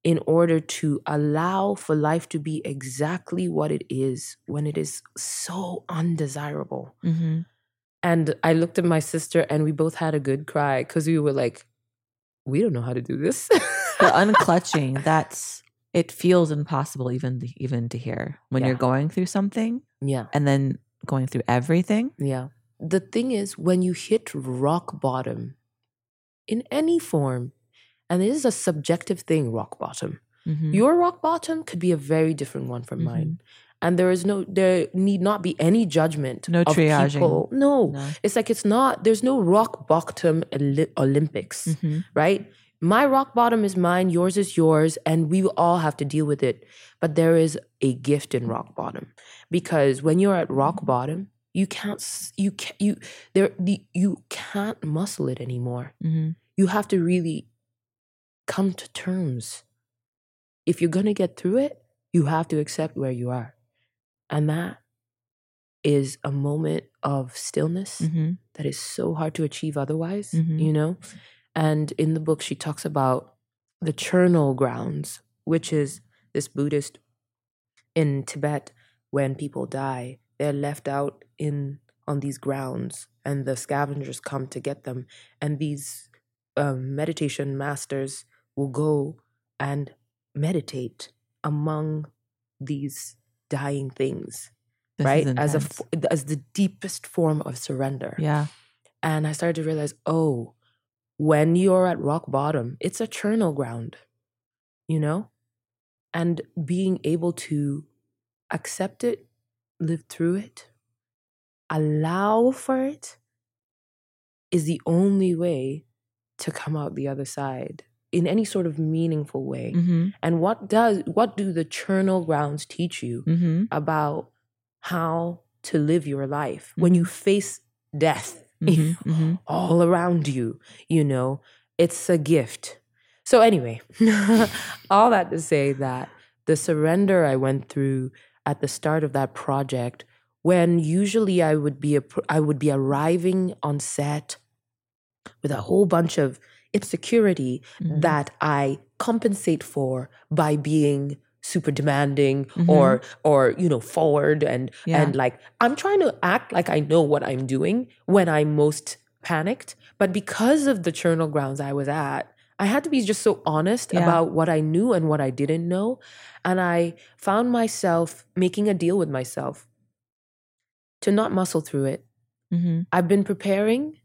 in order to allow for life to be exactly what it is when it is so undesirable. Mhm. And I looked at my sister and we both had a good cry because we were like, we don't know how to do this. the unclutching that's it feels impossible even to, even to hear when Yeah. you're going through something yeah. and then going through everything Yeah. The thing is, when you hit rock bottom in any form, and it is a subjective thing, rock bottom. Mhm. Your rock bottom could be a very different one from Mhm. mine. And there is no, there need not be any judgment. No of triaging. people. No. No. It's like it's not, there's no rock bottom Olympics, Mhm. right? My rock bottom is mine, yours is yours, and we all have to deal with it. But there is a gift in rock bottom because when you're at rock bottom, you can't, you can't, you, there, the, you can't muscle it anymore. Mhm. You have to really come to terms. If you're going to get through it, you have to accept where you are. And that is a moment of stillness Mhm. that is so hard to achieve otherwise, Mhm. you know? And in the book, she talks about the Charnel grounds, which is this Buddhist in Tibet, when people die, they're left out in on these grounds and the scavengers come to get them. And these um, meditation masters will go and meditate among these dying things, This right? As a as the deepest form of surrender. yeah And I started to realize, oh, when you're at rock bottom, it's a charnel ground, you know? And being able to accept it, live through it, allow for it is the only way to come out the other side in any sort of meaningful way. Mhm. And what does what do the charnel grounds teach you Mhm. about how to live your life when you face death Mhm. Mhm. all around you, you know, it's a gift. So, anyway, all that to say that the surrender I went through at the start of that project, when usually I would be a, I would be arriving on set with a whole bunch of insecurity Mhm. that I compensate for by being super demanding Mhm. or or you know forward and Yeah. and like I'm trying to act like I know what I'm doing when I'm most panicked but because of the charnel grounds I was at I had to be just so honest Yeah. about what I knew and what I didn't know and I found myself making a deal with myself to not muscle through it Mhm. I've been preparing,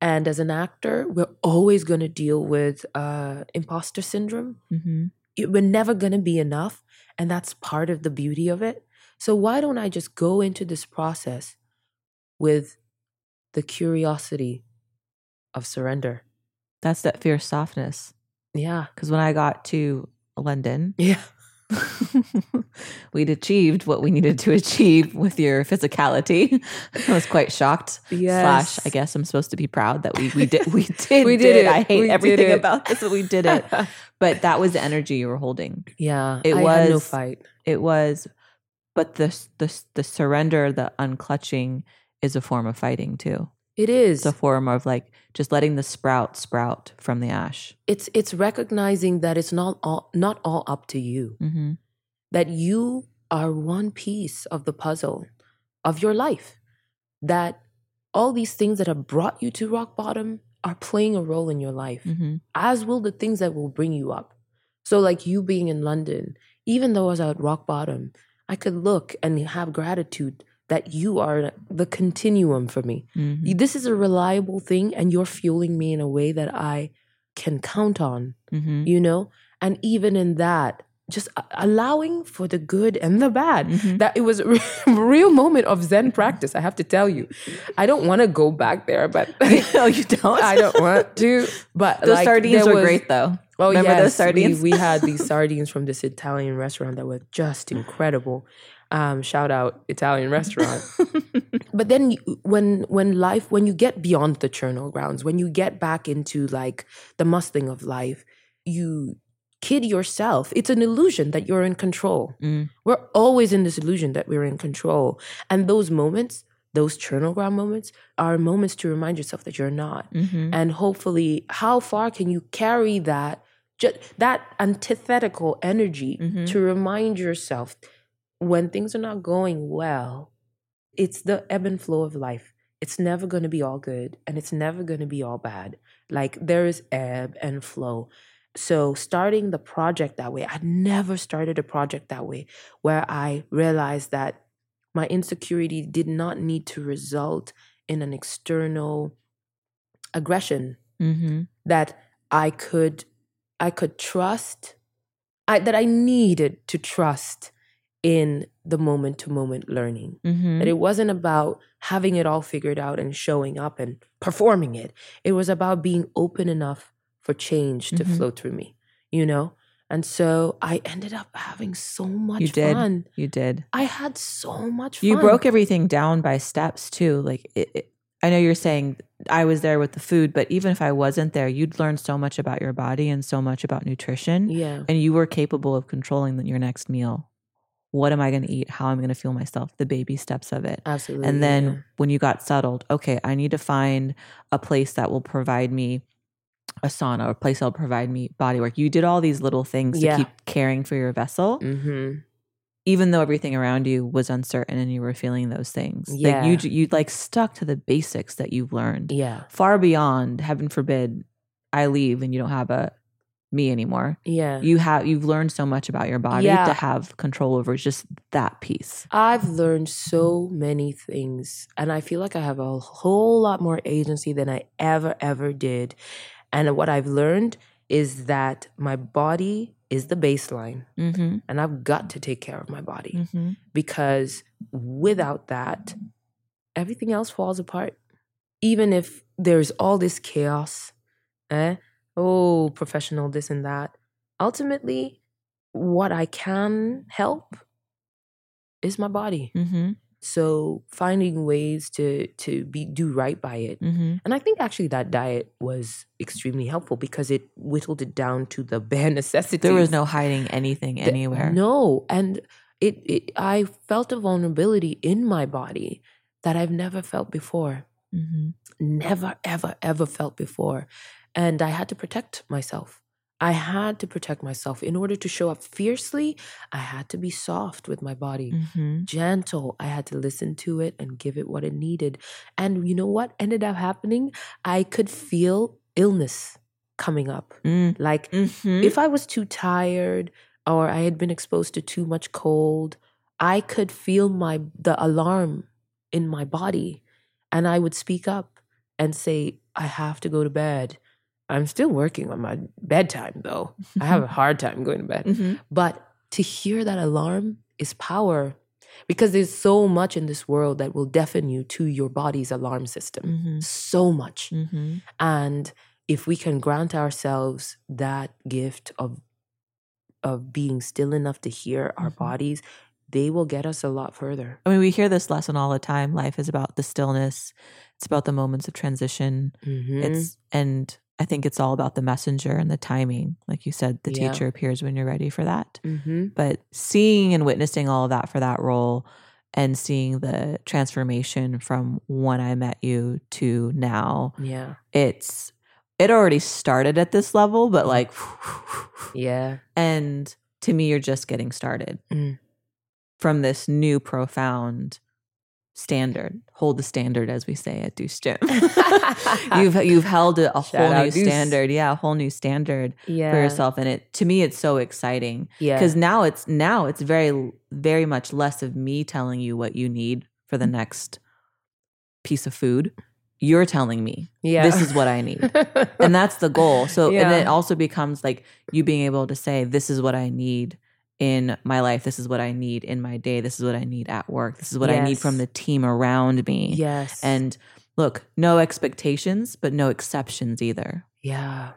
and as an actor, we're always going to deal with uh, imposter syndrome. Mhm. It- We're never going to be enough. And that's part of the beauty of it. So why don't I just go into this process with the curiosity of surrender? That's that fierce softness. Yeah. Because when I got to London, Yeah. we'd achieved what we needed to achieve with your physicality. I was quite shocked. Yes. Slash, I guess I'm supposed to be proud that we we did we did We did did it. I hate We everything about this, but we did it. But that was the energy you were holding. Yeah. It I had no was- fight. It was, but the the the surrender, the unclutching, is a form of fighting too. It is. It's a form of like just letting the sprout sprout from the ash. it's it's recognizing that it's not all not all up to you. Mm-hmm. That you are one piece of the puzzle of your life. That all these things that have brought you to rock bottom are playing a role in your life. Mm-hmm. as will the things that will bring you up. So, like you being in London, even though I was at rock bottom, I could look and have gratitude that you are the continuum for me. Mm-hmm. This is a reliable thing, and you're fueling me in a way that I can count on, Mm-hmm. you know? And even in that, just allowing for the good and the bad. Mhm. That it was a real moment of Zen practice, I have to tell you. I don't want to go back there, but no, you don't. I don't want to. But the like, sardines were was- great though. Oh Remember yes, sardines? We, we had these sardines from this Italian restaurant that were just incredible. Um, shout out Italian restaurant. but then you, when when life when you get beyond the charnel grounds, when you get back into like the muscling of life, you kid yourself. It's an illusion that you're in control. Mm. We're always in this illusion that we're in control, and those moments, those charnel ground moments, are moments to remind yourself that you're not Mm-hmm. and hopefully how far can you carry that ju- that antithetical energy Mhm. to remind yourself when things are not going well it's the ebb and flow of life. It's never going to be all good and it's never going to be all bad. Like there is ebb and flow. So starting the project that way i never started a project that way where i realized that my insecurity did not need to result in an external aggression Mm-hmm. that I could I could trust I that I needed to trust in the moment to moment learning. Mm-hmm. That it wasn't about having it all figured out and showing up and performing it. It was about being open enough for change to Mhm. flow through me, you know? And so I ended up having so much You did. fun. You did. I had so much fun. You broke everything down by steps too. Like it, it- I know you're saying I was there with the food, but even if I wasn't there, you'd learn so much about your body and so much about nutrition, Yeah. and you were capable of controlling your next meal. What am I going to eat? How am I going to feel myself? The baby steps of it. Absolutely. And then yeah. when you got settled, okay, I need to find a place that will provide me a sauna, or a place that will provide me body work. You did all these little things Yeah. to keep caring for your vessel, Mhm. even though everything around you was uncertain and you were feeling those things. Like Yeah. you, you like stuck to the basics that you've learned Yeah. far beyond. Heaven forbid, I leave and you don't have a me anymore. Yeah. You have you've learned so much about your body Yeah. to have control over just that piece. I've learned so many things, and I feel like I have a whole lot more agency than I ever, ever did. And what I've learned is that my body is the baseline, Mm-hmm. and I've got to take care of my body Mm-hmm. because without that, everything else falls apart. Even if there's all this chaos, eh? Oh, professional, this and that. Ultimately, what I can help is my body. Mm-hmm. So finding ways to to be do right by it. Mm-hmm. And I think actually that diet was extremely helpful because it whittled it down to the bare necessities. There was no hiding anything Th- anywhere. No, and it, it I felt a vulnerability in my body that I've never felt before. Mm-hmm. Never ever ever felt before. And I had to protect myself. I had to protect myself in order to show up fiercely. I had to be soft with my body. Mm-hmm. Gentle. I had to listen to it and give it what it needed. And you know what ended up happening? I could feel illness coming up. Mm. Like Mm-hmm. if I was too tired or I had been exposed to too much cold, I could feel my the alarm in my body and I would speak up and say I have to go to bed. I'm still working on my bedtime though. I have a hard time going to bed. mm-hmm. But to hear that alarm is power because there's so much in this world that will deafen you to your body's alarm system. Mm-hmm. So much. Mm-hmm. And if we can grant ourselves that gift of of being still enough to hear our Mhm. bodies, they will get us a lot further. I mean, we hear this lesson all the time. Life is about the stillness. It's about the moments of transition. Mhm. It's and I think it's all about the messenger and the timing. Like you said, the Yeah. teacher appears when you're ready for that. Mhm. But seeing and witnessing all of that for that role and seeing the transformation from when I met you to now, yeah, it's it already started at this level, but like yeah, and to me you're just getting started Mm. from this new profound standard. Hold the standard as we say at Deuce Gym. you've you've held a, a whole new Deuce. standard. Yeah, a whole new standard yeah, for yourself. And it to me it's so exciting. Yeah, because now it's now it's very very much less of me telling you what you need for the next piece of food you're telling me yeah, this is what i need and that's the goal so and it also becomes like you being able to say this is what i need in my life this is what i need in my day this is what i need at work this is what i need from the team around me yes, and look no expectations but no exceptions either Yeah.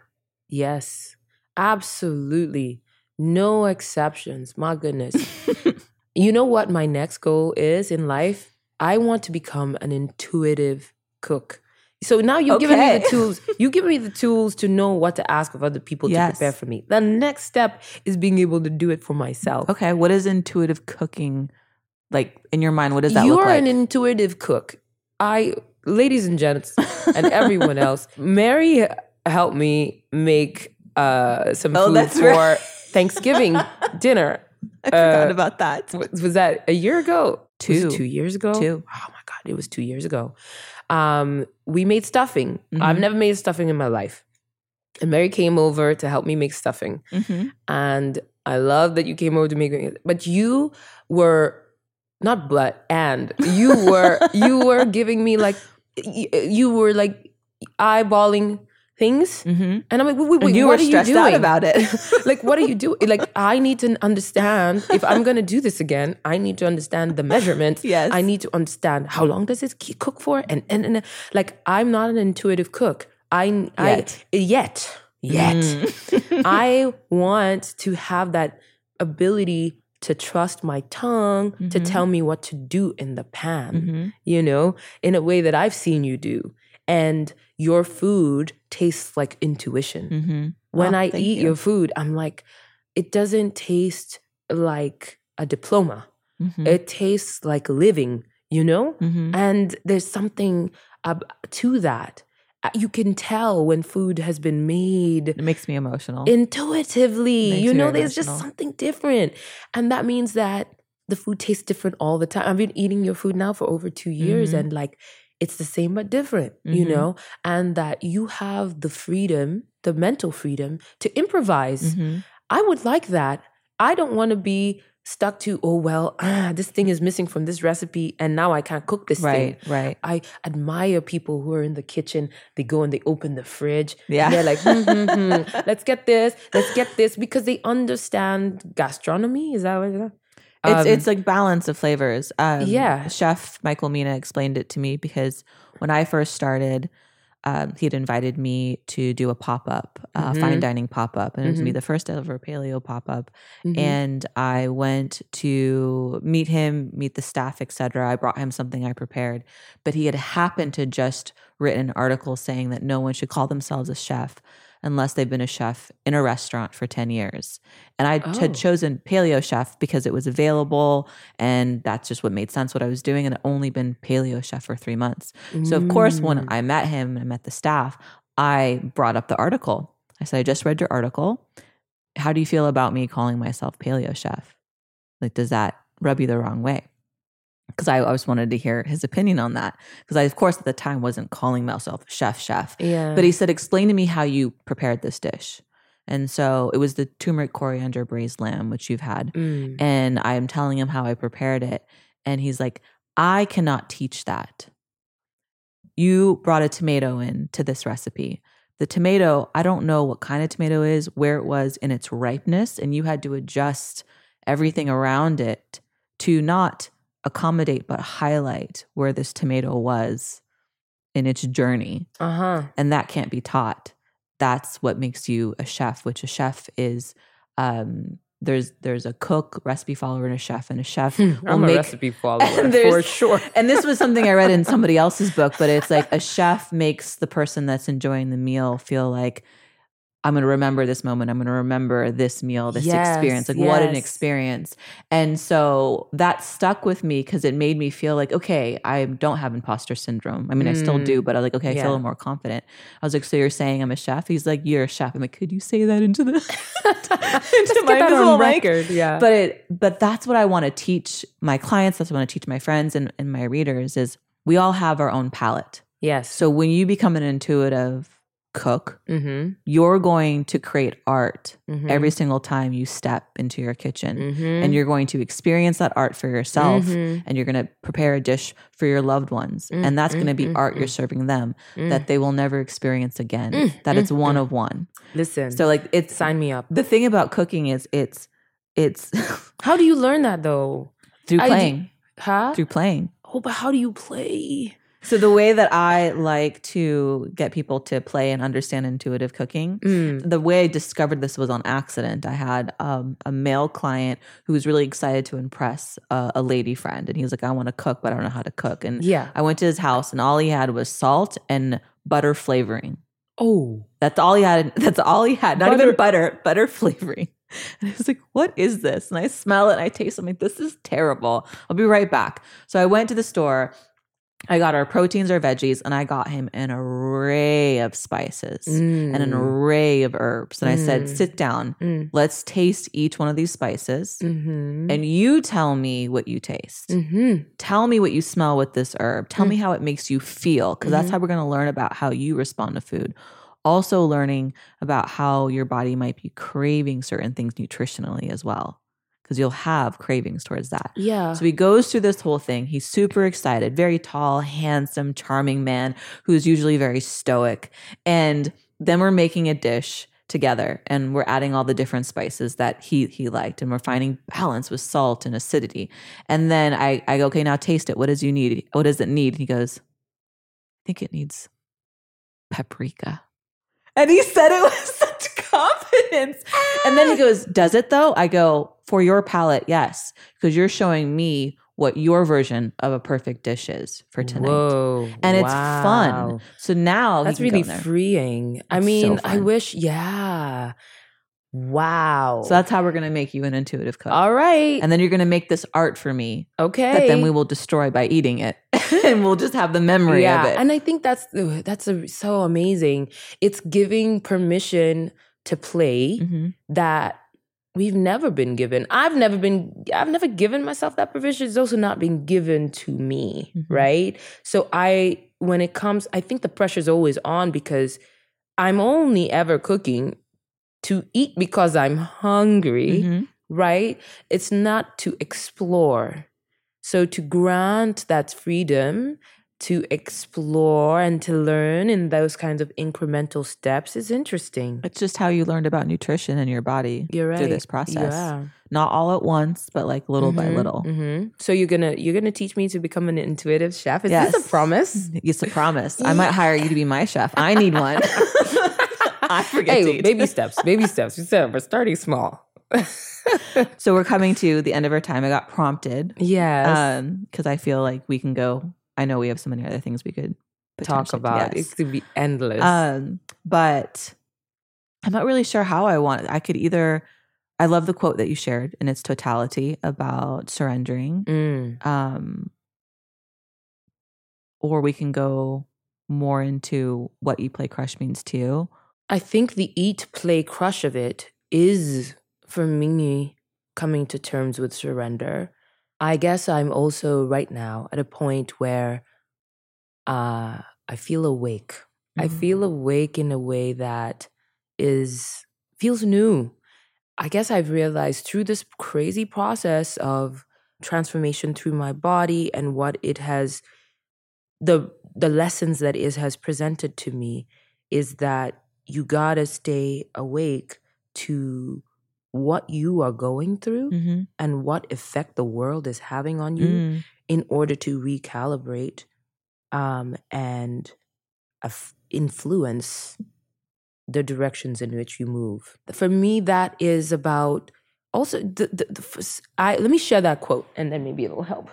Yes. Absolutely. No exceptions. My goodness. you know what my next goal is in life? I want to become an intuitive cook. So now you've given me the tools. You give me the tools to know what to ask of other people to prepare for me. The next step is being able to do it for myself. okay what is intuitive cooking like in your mind what does that you look are like an intuitive cook. I, ladies and gents, and everyone else, Mary helped me make uh, some Oh, food for right. Thanksgiving dinner. I forgot Uh, about that. Was, was that a year ago? Was it Two. two years ago. Two. Oh my god, it was two years ago. Um, we made stuffing. I've Mhm. never made stuffing in my life, and Mary came over to help me make stuffing Mm-hmm. and I love that you came over to make it. But you were not but and you were you were giving me like you were like eyeballing things, Mm-hmm. and I'm like, wait, wait, wait you what are you doing out about it. like, what are you doing? Like, I need to understand if I'm gonna do this again. I need to understand the measurements. Yes. I need to understand how long does this cook for, and and, and like, I'm not an intuitive cook. I Yet. I yet yet. Mm. I want to have that ability to trust my tongue to Mhm. tell me what to do in the pan, Mhm. you know, in a way that I've seen you do. And your food tastes like intuition. Mhm. When Oh, I eat you. your food, I'm like, it doesn't taste like a diploma. Mhm. It tastes like living, you know? Mhm. And there's something ab- to that. Uh, You can tell when food has been made It makes me emotional. intuitively. You know, there's just something different. And that means that the food tastes different all the time. I've been eating your food now for over two years Mhm. and like it's the same but different, you Mhm. know? And that you have the freedom, the mental freedom to improvise. Mhm. I would like that. I don't want to be stuck to, oh, well, ah, this thing is missing from this recipe and now I can't cook this thing. Right, right. I admire people who are in the kitchen. They go and they open the fridge. Yeah. They're like, hmm, hmm, hmm, let's get this, let's get this, because they understand gastronomy. Is that what is? It's Um, it's like balance of flavors. Um, Yeah. Chef Michael Mina explained it to me because when I first started, um, he'd invited me to do a pop up, uh, fine Mhm. dining pop up, and it was me the first ever paleo pop up. mhm. And I went to meet him, meet the staff, etc. I brought him something I prepared, but he had happened to just written an article saying that no one should call themselves a chef unless they've been a chef in a restaurant for 10 years. And I Oh. had chosen paleo chef because it was available and that's just what made sense what I was doing and I'd only been paleo chef for 3 months. So of course when Mm. I met him and I met the staff, I brought up the article. I said I just read your article. How do you feel about me calling myself paleo chef? Like does that rub you the wrong way? Because I always wanted to hear his opinion on that. Because I, of course, at the time wasn't calling myself chef chef. yeah. But he said, explain to me how you prepared this dish. And so it was the turmeric coriander braised lamb, which you've had. Mm. And I'm telling him how I prepared it. And he's like, I cannot teach that. You brought a tomato in to this recipe. The tomato, I don't know what kind of tomato is, where it was in its ripeness, and you had to adjust everything around it to not accommodate but highlight where this tomato was in its journey. Uh-huh. And that can't be taught. That's what makes you a chef, which a chef is um there's there's a cook, recipe follower, and a chef, and a chef will I'm a make recipe follower for sure. and this was something I read in somebody else's book, but it's like a chef makes the person that's enjoying the meal feel like I'm going to remember this moment. I'm going to remember this meal, this Yes, experience. Like, what an experience. And so that stuck with me because it made me feel like, okay, I don't have imposter syndrome. I mean, I still do, but I was like, okay, I Mm. Yeah. feel more confident. I was like, so you're saying I'm a chef? He's like, you're a chef. I'm like, could you say that into the into my get that invisible on mic? record. Yeah. but it but that's what i want to teach my clients that's what i want to teach my friends and, and my readers is we all have our own palate yes. so when you become an intuitive cook mm-hmm. you're going to create art Mhm. every single time you step into your kitchen Mhm. and you're going to experience that art for yourself Mhm. and you're going to prepare a dish for your loved ones Mm, and that's going to mm, be mm, art you're mm. serving them Mm. that they will never experience again Mm, that mm, it's one mm. of one Listen. so like it's sign me up. the thing about cooking is it's it's How do you learn that though? through I playing Huh? through playing Oh, but how do you play? So the way that I like to get people to play and understand intuitive cooking, Mm. the way I discovered this was on accident. I had um, a male client who was really excited to impress a, a lady friend, and he was like, "I want to cook, but I don't know how to cook." And Yeah. I went to his house, and all he had was salt and butter flavoring. Oh. That's all he had. That's all he had. Not Butter- even butter, butter flavoring. And I was like, what is this? And I smell it and I taste it. I'm like, this is terrible. I'll be right back. So I went to the store. I got our proteins, our veggies, and I got him an array of spices and an Mm. array of herbs. And I said, Mm. sit down. Mm. Let's taste each one of these spices. Mm-hmm. And you tell me what you taste. mm-hmm. Tell me what you smell with this herb. Tell Mm. me how it makes you feel, because that's Mhm. how we're going to learn about how you respond to food. Also, learning about how your body might be craving certain things nutritionally as well, because you'll have cravings towards that. Yeah. So he goes through this whole thing. He's super excited, very tall, handsome, charming man who's usually very stoic. And then we're making a dish together and we're adding all the different spices that he he liked and we're finding balance with salt and acidity. And then I I go, okay, now taste it. What does you need? What does it need? And He goes, I think it needs paprika. And he said it with such confidence. And then he ah. goes, Does it though? I go, For your palate, yes, because you're showing me what your version of a perfect dish is for tonight. Whoa. And it's wow. fun. So now That's really freeing. I It's so mean, I wish, yeah. Wow. So that's how we're going to make you an intuitive cook. all right. And then you're going to make this art for me okay. that then we will destroy by eating it. and we'll just have the memory yeah, of it. and I think that's that's a, so amazing. It's giving permission to play Mhm. that we've never been given. I've never been. I've never given myself that provision. It's also not been given to me, Mhm. right? So I, when it comes, I think the pressure's always on because I'm only ever cooking to eat because I'm hungry Mhm. right? It's not to explore. So to grant that freedom to explore and to learn in those kinds of incremental steps is interesting. It's just how you learned about nutrition in your body You're right. through this process. Yeah. Not all at once, but like little by Mhm, little. mhm. So you're gonna you're gonna teach me to become an intuitive chef. Is Yes. this a promise? It's a promise. I might hire you to be my chef. I need one. I forget to Hey, baby steps, baby steps. You said we're starting small. So we're coming to the end of our time. I got prompted yes. um because I feel like we can go. I know we have so many other things we could Talk about yes. it could be endless. Um, but I'm not really sure how I want. I could either. I love the quote that you shared in its totality about surrendering. Mm. Um, or we can go more into what Eat Play Crush means to you. I think the eat, play, crush of it is for me coming to terms with surrender. I guess I'm also right now at a point where uh, I feel awake. I feel awake in a way that is feels new. I guess I've realized through this crazy process of transformation through my body and what it has the the lessons that it has presented to me is that you gotta stay awake to what you are going through Mm-hmm. and what effect the world is having on you Mm. in order to recalibrate um, and aff- influence the directions in which you move. For me, that is about also the, the, the I let me share that quote and then maybe it'll help.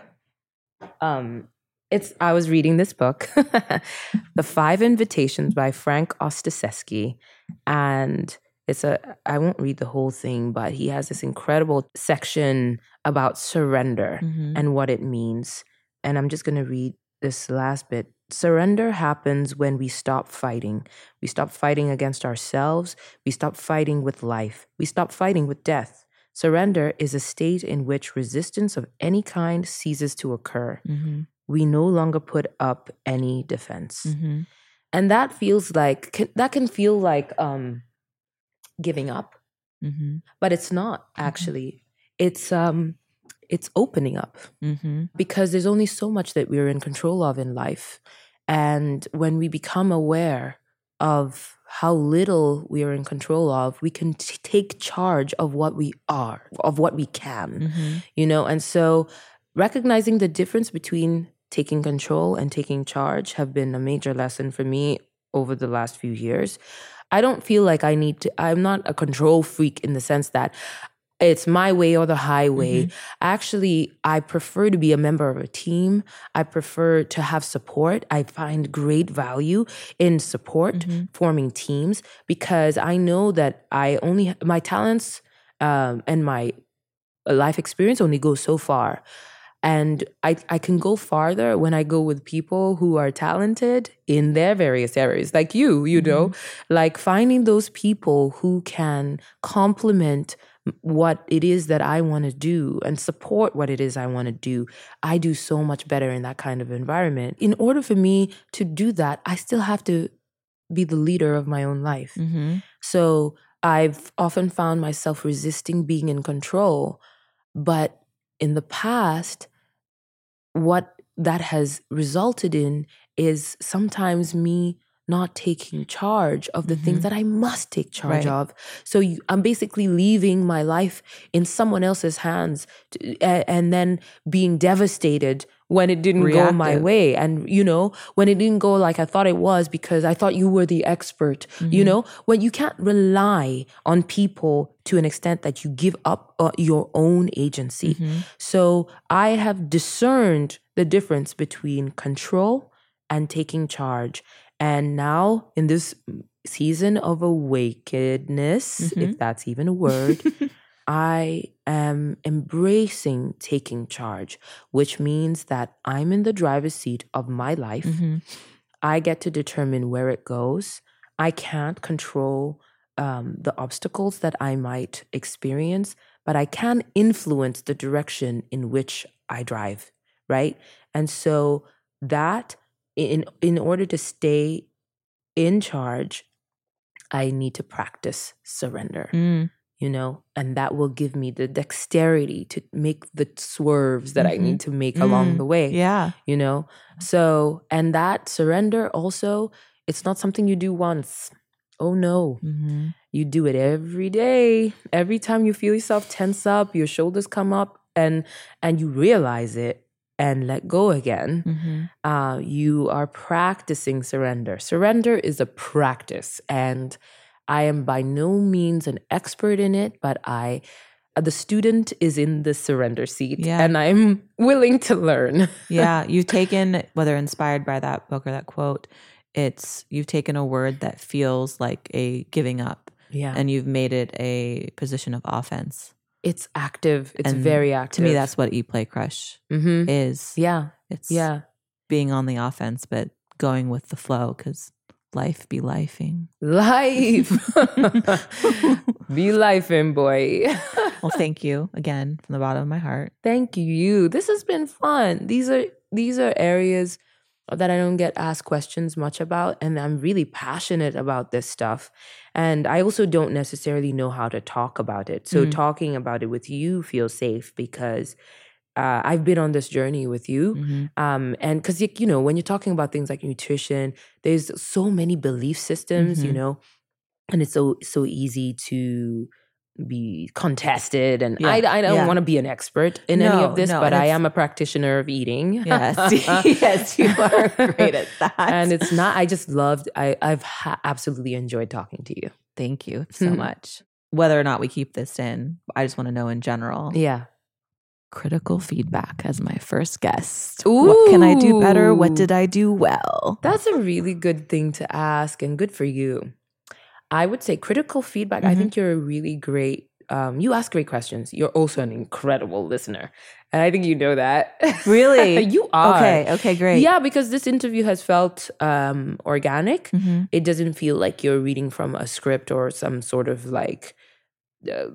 Um, it's I was reading this book, The Five Invitations by Frank Ostaseski, and it's a I won't read the whole thing, but he has this incredible section about surrender Mhm. and what it means. And I'm just going to read this last bit. Surrender happens when we stop fighting. We stop fighting against ourselves. We stop fighting with life. We stop fighting with death. Surrender is a state in which resistance of any kind ceases to occur. Mhm. We no longer put up any defense. Mhm. And that feels like, can, that can feel like um, giving up, Mhm. but it's not actually. It's, um, it's opening up Mhm. because there's only so much that we're in control of in life. And when we become aware of how little we are in control of, we can t- take charge of what we are, of what we can, Mhm. you know? And so recognizing the difference between taking control and taking charge have been a major lesson for me over the last few years. I don't feel like I need to, I'm not a control freak in the sense that it's my way or the highway. Actually, I prefer to be a member of a team. I prefer to have support. I find great value in support, Mhm. forming teams, because I know that I only, my talents um, and my life experience only goes so far. And I, I can go farther when I go with people who are talented in their various areas, like you, you know, like finding those people who can complement what it is that I want to do and support what it is I want to do. I do so much better in that kind of environment. In order for me to do that, I still have to be the leader of my own life. Mhm. So I've often found myself resisting being in control. But in the past, what that has resulted in is sometimes me not taking charge of the things Mhm. that I must take charge Right. of. So you, I'm basically leaving my life in someone else's hands to, and then being devastated when it didn't go my way. And, you know, when it didn't go like I thought it was because I thought you were the expert, you Mhm. know, when you can't rely on people to an extent that you give up uh, your own agency. Mhm. So I have discerned the difference between control and taking charge. And now in this season of awakeness, Mhm. if that's even a word, I am embracing taking charge, which means that I'm in the driver's seat of my life. Mhm. I get to determine where it goes. I can't control um, the obstacles that I might experience, but I can influence the direction in which I drive, right? And so that in in order to stay in charge, I need to practice surrender Mm. You know, and that will give me the dexterity to make the swerves that I Mhm. need to make along Mm. the way, Yeah. you know. So, and that surrender also, it's not something you do once. Oh no, Mhm. you do it every day. Every time you feel yourself tense up, your shoulders come up, and and you realize it and let go again. Mhm. Uh, you are practicing surrender. Surrender is a practice, and I am by no means an expert in it, but I, the student is in the surrender seat, Yeah. and I'm willing to learn. yeah, you've taken whether inspired by that book or that quote, it's you've taken a word that feels like a giving up yeah, and you've made it a position of offense. it's active. It's And very active. To me, that's what Eat Play Crush hmm is. yeah, It's yeah. being on the offense, but going with the flow because life be lifing. Life, be lifing, boy. Well, thank you again from the bottom of my heart. Thank you. This has been fun. These are these are areas that I don't get asked questions much about and I'm really passionate about this stuff. And I also don't necessarily know how to talk about it. So Mm. talking about it with you feels safe because uh, I've been on this journey with you. Mhm. Um, and because you know, when you're talking about things like nutrition, there's so many belief systems, you Mhm. know, and it's so so easy to be contested and Yeah, I, I don't yeah. want to be an expert in any of this no, but i am a practitioner of eating Yes, yes, you are great at that. and it's not i just loved i i've ha- absolutely enjoyed talking to you Thank you so Mhm. much. Whether or not we keep this in, I just want to know in general. yeah Critical feedback as my first guest. What can I do better? What did I do well? That's a really good thing to ask and good for you. I would say critical feedback. I Mhm. think you're a really great. Um, you ask great questions. You're also an incredible listener, and I think you know that. Really? you are. Okay, okay, great. Yeah, because this interview has felt um, organic. Mhm. It doesn't feel like you're reading from a script or some sort of like uh,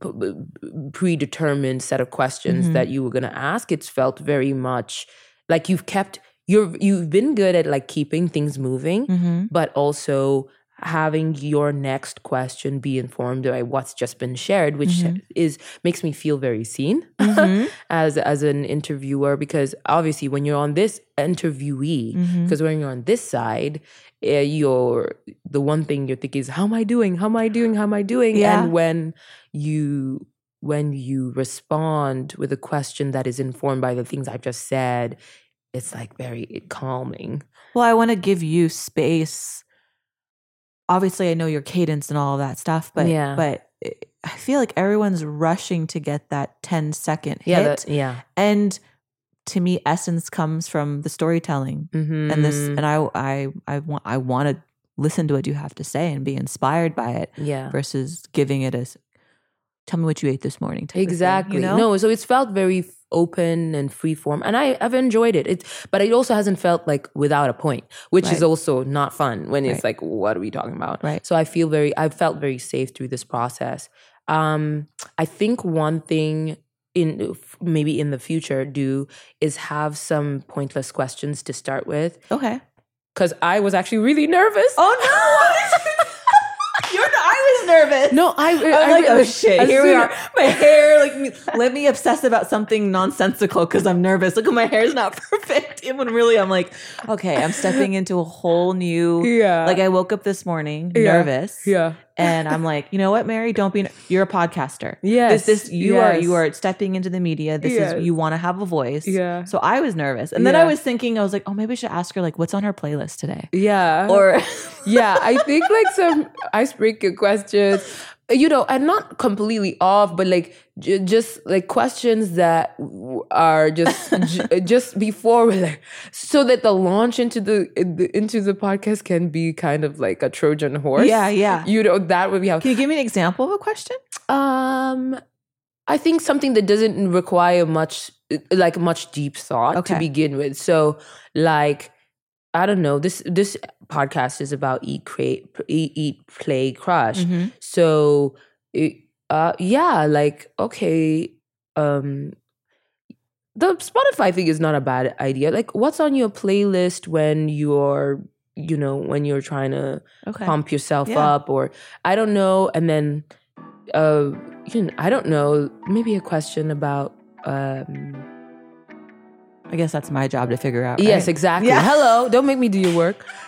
p- predetermined set of questions Mhm. that you were going to ask. It's felt very much like you've kept you're you've been good at like keeping things moving, Mhm. but also having your next question be informed by what's just been shared which Mhm. is makes me feel very seen Mhm. as as an interviewer because obviously when you're on this interviewee because when you're on this side uh, you're the one thing you're thinking is how am i doing how am i doing how am i doing Yeah. and when you when you respond with a question that is informed by the things i've just said it's like very calming Well, I want to give you space. Obviously, I know your cadence and all of that stuff, but Yeah. but it- I feel like everyone's rushing to get that 10 second yeah hit. that, yeah and to me, essence comes from the storytelling. mm-hmm. And this and I I I want I want to listen to what you have to say and be inspired by it yeah versus giving it as tell me what you ate this morning. of thing, exactly you know? no so it's felt very open and free form and i i've enjoyed it it but it also hasn't felt like without a point which is also not fun when it's Right. like what are we talking about Right. so i feel very i felt very safe through this process um i think one thing in maybe in the future do is have some pointless questions to start with Okay. because i was actually really nervous Oh no! You're I was nervous. no i, I'm I like, oh shit, here we are. My hair, like, let me obsess about something nonsensical because I'm nervous. Look at my hair's not perfect. And when really I'm like, okay, I'm stepping into a whole new. yeah Like I woke up this morning Yeah. nervous, yeah and I'm like, you know what, Mary, don't be. You're a podcaster. yes This, this, you are, you are stepping into the media. This Yes. is, you want to have a voice. yeah So I was nervous, and then I was thinking, I was like, oh, maybe I should ask her like, what's on her playlist today, yeah or yeah, I think like some icebreaker questions, you know, and not completely off, but like j- just like questions that are just j- just before we're like, so that the launch into the, the into the podcast can be kind of like a Trojan horse. yeah, yeah. you know that would be helpful. Can you give me an example of a question? Um, I think something that doesn't require much, like much deep thought Okay. to begin with. So, like, I don't know. This this podcast is about eat, create, eat, eat, play, crush. Mhm. So, uh, yeah, like, okay, um. The Spotify thing is not a bad idea. Like, what's on your playlist when you're, you know, when you're trying to Okay. pump yourself Yeah. up or I don't know and then uh you know, I don't know maybe a question about um I guess that's my job to figure out. yes right? exactly Yeah. hello don't make me do your work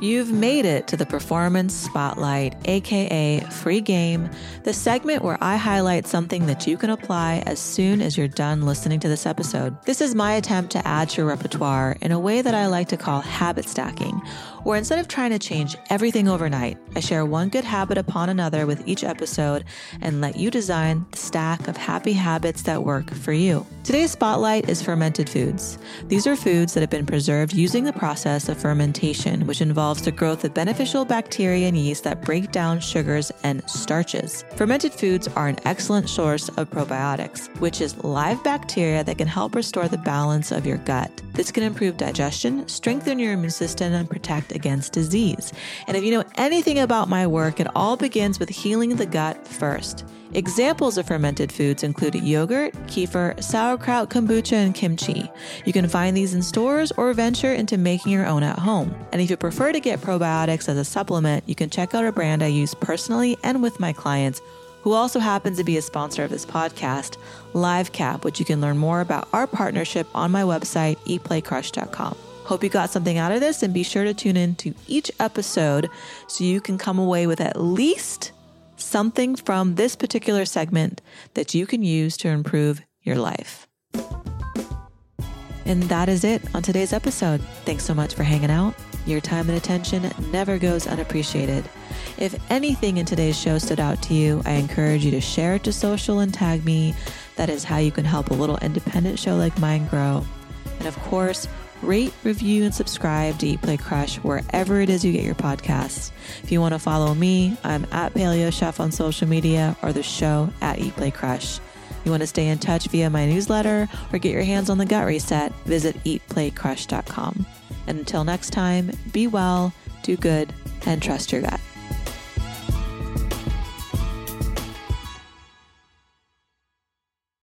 You've made it to the Performance Spotlight, aka Free Game, the segment where I highlight something that you can apply as soon as you're done listening to this episode. This is my attempt to add to your repertoire in a way that I like to call habit stacking, where instead of trying to change everything overnight, I share one good habit upon another with each episode and let you design the stack of happy habits that work for you. Today's spotlight is fermented foods. These are foods that have been preserved using the process of fermentation, which involves the growth of beneficial bacteria and yeast that break down sugars and starches. Fermented foods are an excellent source of probiotics, which is live bacteria that can help restore the balance of your gut. This can improve digestion, strengthen your immune system, and protect against disease. And if you know anything about my work, it all begins with healing the gut first. Examples of fermented foods include yogurt, kefir, sauerkraut, kombucha, and kimchi. You can find these in stores or venture into making your own at home. And if you prefer to get probiotics as a supplement, you can check out a brand I use personally and with my clients, who also happens to be a sponsor of this podcast, LiveCap, which you can learn more about our partnership on my website, eatplaycrush.com. Hope you got something out of this and be sure to tune in to each episode so you can come away with at least something from this particular segment that you can use to improve your life. And that is it on today's episode. Thanks so much for hanging out. Your time and attention never goes unappreciated. If anything in today's show stood out to you, I encourage you to share it to social and tag me. That is how you can help a little independent show like mine grow. And of course, rate, review, and subscribe to Eat Play Crush wherever it is you get your podcasts. If you want to follow me, I'm at Paleo Chef on social media or the show at Eat Play Crush. You want to stay in touch via my newsletter or get your hands on the gut reset, visit eatplaycrush.com. And until next time, be well, do good, and trust your gut.